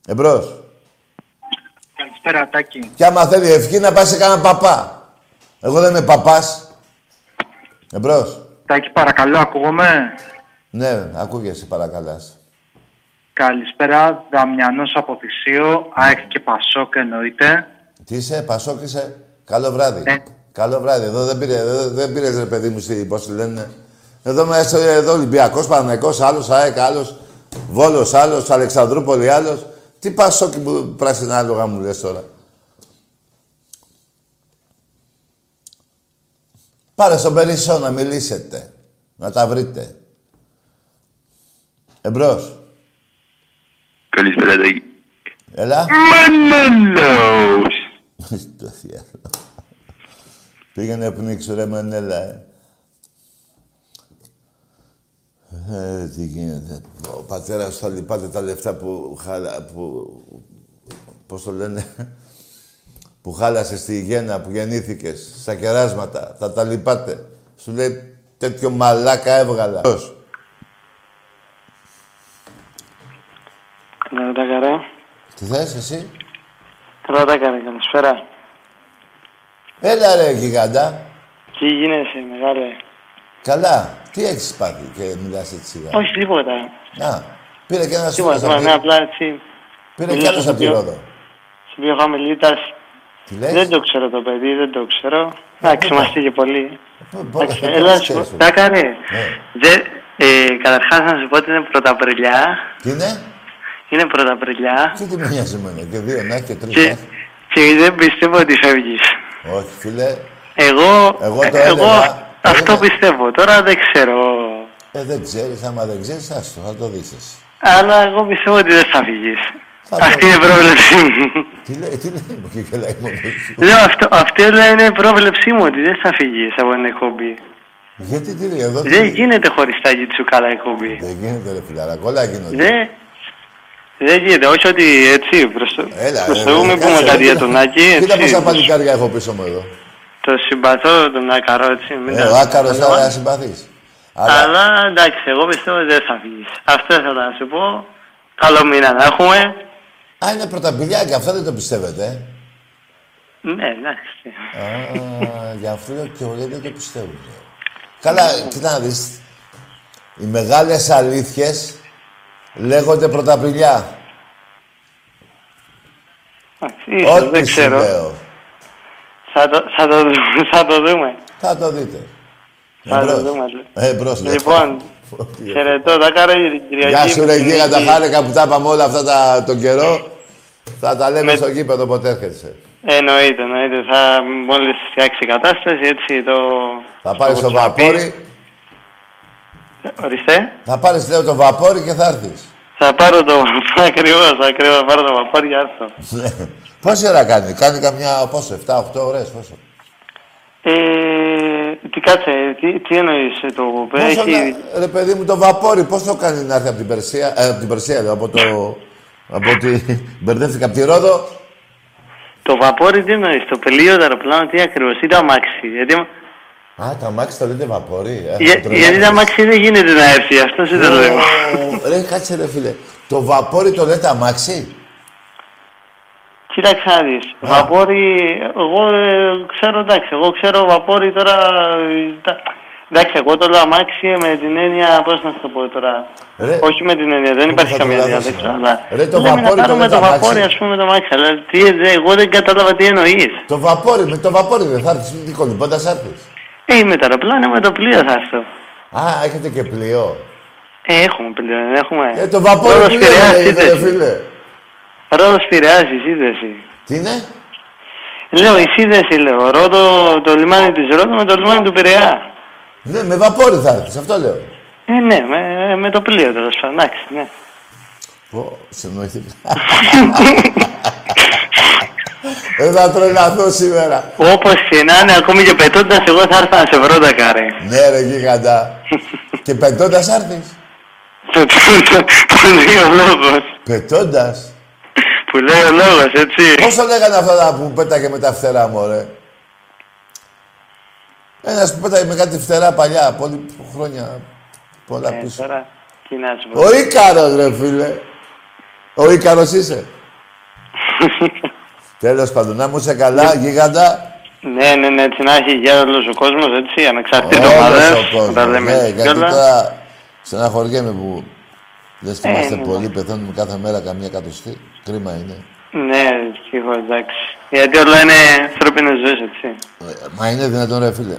Εμπρός. Καλησπέρα, Τάκη. Και άμα θέλει ευχή να πάει σε κανένα παπά. Εγώ δεν είμαι παπάς. Εμπρός. Τάκη, παρακαλώ, ακούγομαι; Ναι, ακούγεσαι παρακαλάς. Καλησπέρα, Δαμιανός από Θησίο, ΑΕΚ και Πασόκ εννοείται. Τι είσαι, Πασόκ είσαι; Καλό βράδυ. Ε. Καλό βράδυ. Εδώ δεν πήρε, εδώ, δεν πήρες ρε παιδί μου στη, πώς τη λένε. Εδώ μέσα, εδώ Ολυμπιακός, Παναγικός, άλλος ΑΕΚ, άλλος Βόλος, άλλος Αλεξανδρούπολη, άλλος. Τι Πασόκ που πράσινα άλογα μου λες τώρα. Πάρε στον Περισσό να μιλήσετε. Να τα βρείτε. Εμπρός. Καλησπέρα, Τάκη. Έλα. Μανέλος. Το διάλο. Πήγαινε πνίξου ρε Μανέλα, ε. Ε, τι γίνεται. Ο πατέρας θα λυπάται τα λεφτά που, χαλα, που πώς το λένε, που χάλασες στη γέννα που γεννήθηκες, στα κεράσματα. Θα τα λυπάται. Σου λέει τέτοιο μαλάκα έβγαλα. Πώς. Καλά τα καρέ. Τι θες εσύ; Καλά τα καρέ, καλησπέρα. Έλα ρε γιγάντα. Τι γίνεσαι, μεγάλε. Καλά. Τι έχεις πάθει και μιλάς έτσι σιγά. Όχι, τίποτα. Να, πήρε και ένας Τίποτα, φίλος τίποτα, από ναι, τη- απλά έτσι. Πήρε κι μιλάω άλλος στο από τη πιο- Ρόδο. Στο πιο χαμηλίτας. Τι λες? Δεν το ξέρω το παιδί, δεν το ξέρω. Εντάξει, πού μας τα- πήγε πολύ. πού- Εντάξει, πού- Έλα, πού σου ξέρεις, πω, ρε. τα καρέ. Ναι. Δεν- ε, Καταρχάς να σου πω ότι είναι πρωταπριλιά. Τι είναι? Είναι πρωταπριλιά. Τι τι με νοιάζει εμένα. Και δύο να έχει και τρεις. Και, να έχει. και δεν πιστεύω ότι φεύγεις. Όχι, φίλε. Εγώ, Εγώ το εγώ έλεγα. Αυτό πιστεύω. Τώρα δεν ξέρω. Ε, δεν ξέρεις. Άμα δεν ξέρεις, άστο. Θα το δεις εσύ. Αλλά εγώ πιστεύω ότι δεν θα φύγεις. Θα το- Αυτή είναι η πρόβλεψή μου. Τι λέει, τι λέει μου και γελάει μόνο σου. Λέω αυτό, αυτή όλα είναι η πρόβλεψή μου ότι δεν θα φύγεις από την εκπομπή. Γιατί τι λέει εδώ. Δεν γίνεται χωριστά η τσουκάλα εκπομπή. Δεν γίνεται ρε φιλαράκο. Όλα γίνονται. Δεν, δεν γίνεται, όχι ότι έτσι προς το, Έλα, προς ρε, το εγώ μην κάτσε, πούμε ρε, κάτι για κοίτα- τον Άκη, Κοίτα πόσα έτσι. παλικάρια έχω πίσω μου εδώ. Το συμπαθώ τον Άκαρο, έτσι. μην Ε, τα- ο Άκαρος θα να συμπαθείς. Αλλά Αλλά εντάξει, εγώ πιστεύω ότι δεν θα φύγεις. Αυτό ήθελα να σου πω. Καλό μήνα να έχουμε. Α, είναι πρωταπηλιά και αυτό δεν το πιστεύετε; ε. Ναι, εντάξει. Α, γι' αυτό και όλοι δεν το πιστεύουν. Καλά, κοίτα να δεις. Οι μεγάλες αλήθειες λέγονται πρωταπηλιά. Εντάξει, ίσως, Ό,τι δεν σου ξέρω. λέω. Θα το, θα, το, δούμε- θα το δούμε. Θα το δείτε. Θα το Εμπρός. δούμε. Ε, εμπρός, λέω. Λοιπόν, χαιρετώ, τα κάνω Κυριακή. Γεια σου ρε με την γίγαντα, νίκη. χάρηκα που τα είπαμε όλα αυτά τα, τον καιρό. Θα τα λέμε στο γήπεδο ποτέ έρχεσαι. Εννοείται, εννοείται. Θα μόλις φτιάξει η κατάσταση, έτσι το... Θα πάρεις το όπως θα πει. βαπόρι, Ορίστε. θα πάρεις λέω το βαπόρι και θα έρθεις. Θα πάρω το ακριβώς, ακριβώς, θα πάρω το βαπόρι και έρθω. Ναι. Πόση ώρα κάνει, κάνει καμιά, πόσο, 7-8 ώρες, πόσο; Ε, τι κάτσε, τι, τι εννοείς ε, το Πόσο έχει... να- ρε παιδί μου, το βαπόρι, πώς το κάνει να έρθει από την Περσία, ε, από την Περσία, λέω, από το... από τη... Μπερδεύτηκα από τη Ρόδο; Το βαπόρι τι εννοείς, το πελίο, το αεροπλάνο, τι ακριβώς, ή το αμάξι. Γιατί, Α, το αμάξι το λέτε βαπόρι. ε, για, το γιατί το αμάξι δεν γίνεται να έρθει, αυτό είναι το λέω. Ω, Ρε, κάτσε ρε φίλε. Το βαπόρι το λέτε αμάξι. Κοίταξε να δεις. Βαπόρι, εγώ ε, ξέρω, εντάξει, εγώ ξέρω βαπόρι τώρα... ε, τα- Εντάξει, εγώ το λέω αμάξι με την έννοια, πώς να σου το πω τώρα. Ρε, Όχι με την έννοια, δεν υπάρχει θα το καμία έννοια, λάθος, δεν ξέρω. ε. Αλλά Ρε, το λέμε βαπόρι να το πάρουμε λέτε το βαπόρι, αμάξι. ας πούμε, το αμάξι. Αλλά τι, δε- εγώ δεν κατάλαβα τι εννοείς. Το βαπόρι, με το βαπόρι δεν θα έρθεις, τι κολυμπώντας έρθεις. Ε, με το αεροπλάνο, με το πλοίο θα έρθω. Α, έχετε και πλοίο. Ε, έχουμε πλοίο, δεν έχουμε. Ε, το βαπόρι Ρόδος που Πειραιάς, λέγεται, ρε σύνδεση. φίλε. Ρόδος Πειραιάς, η σύνδεση. Τι είναι; Λέω, η σύνδεση λέω. Ρόδο, το λιμάνι της Ρόδου με το λιμάνι του Πειραιά. Ναι, με βαπόρι θα έρθεις, αυτό λέω. Ε, ναι, με, με το πλοίο τέλος πάντων. Εντάξει, ναι. Πω, συνοηθήκα. Δεν θα τρελαθώ σήμερα. Όπως και να είναι, ακόμη και πετώντας, εγώ θα έρθω να σε βρω τα καρέ. Ναι ρε γίγαντα. και πετώντας έρθεις. Που λέει ο λόγος. Πετώντας. Που λέει ο λόγος, έτσι. Πόσο λέγανε αυτά τα που πέταγε με τα φτερά μου, ρε. Ένας που πέταγε με κάτι φτερά παλιά, πολύ χρόνια, πολλά Ε, πίσω. τώρα, τι να σου πω. Ο Ίκαρος, ρε φίλε. Ο Ίκαρος είσαι. Τέλος πάντων, να μου είσαι καλά, γίγαντα. Ναι, ναι, ναι, έτσι να έχει για όλος ο κόσμος, έτσι, ανεξαρτήτως Όλος ομάδες. ο κόσμος, Τα λέμε ναι, έτσι γιατί κιόλας. τώρα στεναχωριέμαι που λες και Ε, είμαστε ναι, πολλοί, πεθαίνουμε κάθε μέρα καμία εκατοστή. Κρίμα είναι. Ναι, ευτυχώς, εντάξει. Γιατί όλα είναι ανθρώπινες ζωές, έτσι. Μα είναι δυνατόν ρε φίλε.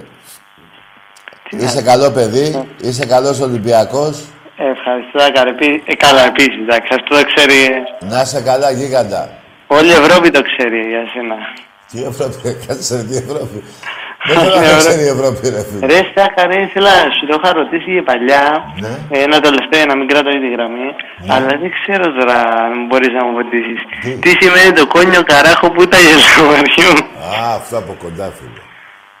Είσαι καλό παιδί, είσαι καλός Ολυμπιακός. Ε, Ευχαριστώ, Καρεπή. Ε, καλά, επίσης, εντάξει, αυτό το ξέρει. Να είσαι καλά γίγαντα. Όλη η Ευρώπη το ξέρει για σένα. Τι Ευρώπη, κάτσε ρε, τι Ευρώπη. Δεν θέλω να το ξέρει η Ευρώπη ρε φίλε. Ρε, Στάχα, ρε, ήθελα να σου το είχα ρωτήσει και παλιά. Ναι. Ε, Ένα τελευταίο, να μην κρατώ τη γραμμή. Αλλά δεν ξέρω τώρα αν μπορείς να μου απαντήσεις. Τι; Σημαίνει το κόνιο καράχο που ήταν για σοβαριού. Α, αυτό από κοντά φίλε.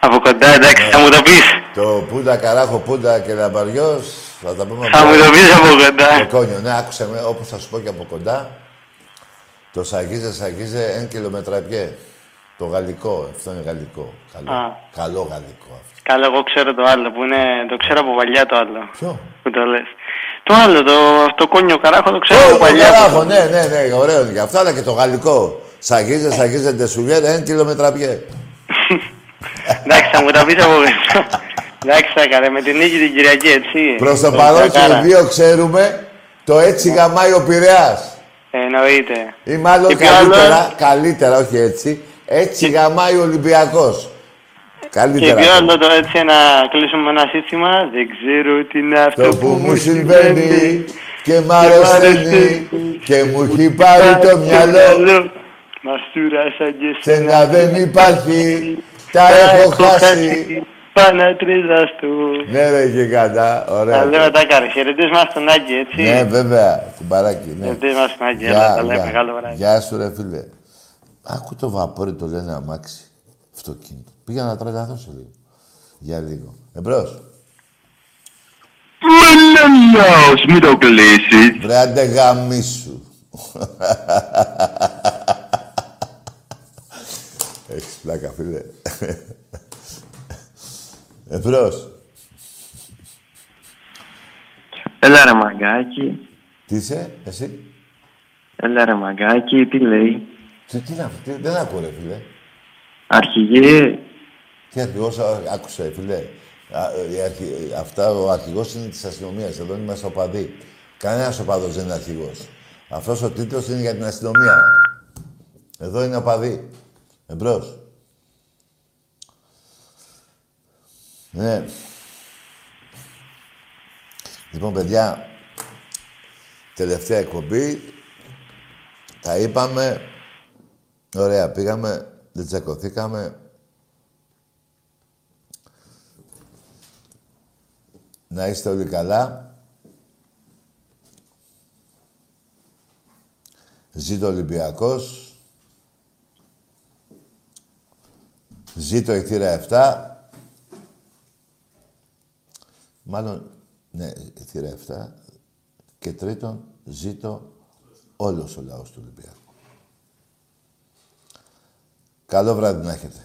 Από κοντά, εντάξει, θα μου το πεις. Το πούντα, καράχο, πούντα και λαμπαριός, θα τα πούμε Θα μου το πεις από κοντά. Το κόνιο, ναι, άκουσε με, όπως θα σου πω και από κοντά. Το σαγίζε, σαγίζε, ένα κιλομετραπιέ. Το γαλλικό, αυτό είναι γαλλικό. Καλό, Α. καλό γαλλικό αυτό. Καλά, εγώ ξέρω το άλλο που είναι. Το ξέρω από παλιά το άλλο. Ποιο; Που το λες. Το άλλο, το, το κόνιο καράχο το ξέρω Ω, από το παλιά. καράχο, ναι, ναι, ναι, ωραίο είναι και αυτό, αλλά και το γαλλικό. Σαγίζε, σαγίζε, τεσουλιέρ, ένα κιλομετραπιέ. Εντάξει, θα μου τα πεις από κοντά. Εντάξει, θα έκανε με την νίκη την Κυριακή, έτσι. Προς το Το παρόν και Ζακάρα. οι δύο ξέρουμε, το έτσι γαμάει ο Πειραιάς. Εννοείται. Ή μάλλον Και ποιο καλύτερα, άλλο; καλύτερα, όχι έτσι, έτσι γαμάει ο Ολυμπιακός. Και Καλύτερα. ποιο άλλο το έτσι να κλείσουμε ένα σύστημα; Δεν ξέρω τι είναι αυτό Το που μου συμβαίνει και μ' αρρωσταίνει και μου έχει πάρει το μυαλό Μαστούρα σαν και Σένα δεν υπάρχει, τα έχω χάσει. Πανατρίζα του. Ναι ρε γιγαντά, Τα ωραία. λέμε τα καρε. Χαιρετίσμα στον Άκη, έτσι. Ναι βέβαια, την παράκι, ναι. Χαιρετίσμα στον Άκη, έλα, Γεια, τα λέμε. γεια. Καλό βράδυ. Γεια σου ρε φίλε. Άκου το βαπόρι το λένε αμάξι. Αυτοκίνητο. Πήγα να τρελαθώ σε λίγο. Για λίγο. Εμπρός. Μελελιός, μην το κλείσεις. Βρε άντε γαμίσου. Έχεις πλάκα, φίλε. Εμπρός. Έλα ρε μαγκάκι. Τι είσαι, εσύ; Έλα ρε μαγκάκι, τι λέει; Τι, τι να, τι, δεν ακούω ρε φίλε. Αρχηγέ, Τι αρχηγός, α, άκουσε φίλε. Α, ε, η αρχι- ε, αυτά, ο αρχηγός είναι της αστυνομίας. Εδώ είμαστε οπαδοί. Κανένας οπαδός δεν είναι αρχηγός. Αυτός ο τίτλος είναι για την αστυνομία. Εδώ είναι οπαδοί. Εμπρός. Ναι. Λοιπόν, παιδιά, τελευταία εκπομπή. Τα είπαμε. Ωραία, πήγαμε. Δεν τσακωθήκαμε. Να είστε όλοι καλά. Ζήτω ο Ολυμπιακός. Ζήτω η θύρα 7. Μάλλον, ναι, η θύρα 7. Και τρίτον, ζήτω όλος ο λαός του Ολυμπιακού. Καλό βράδυ να έχετε.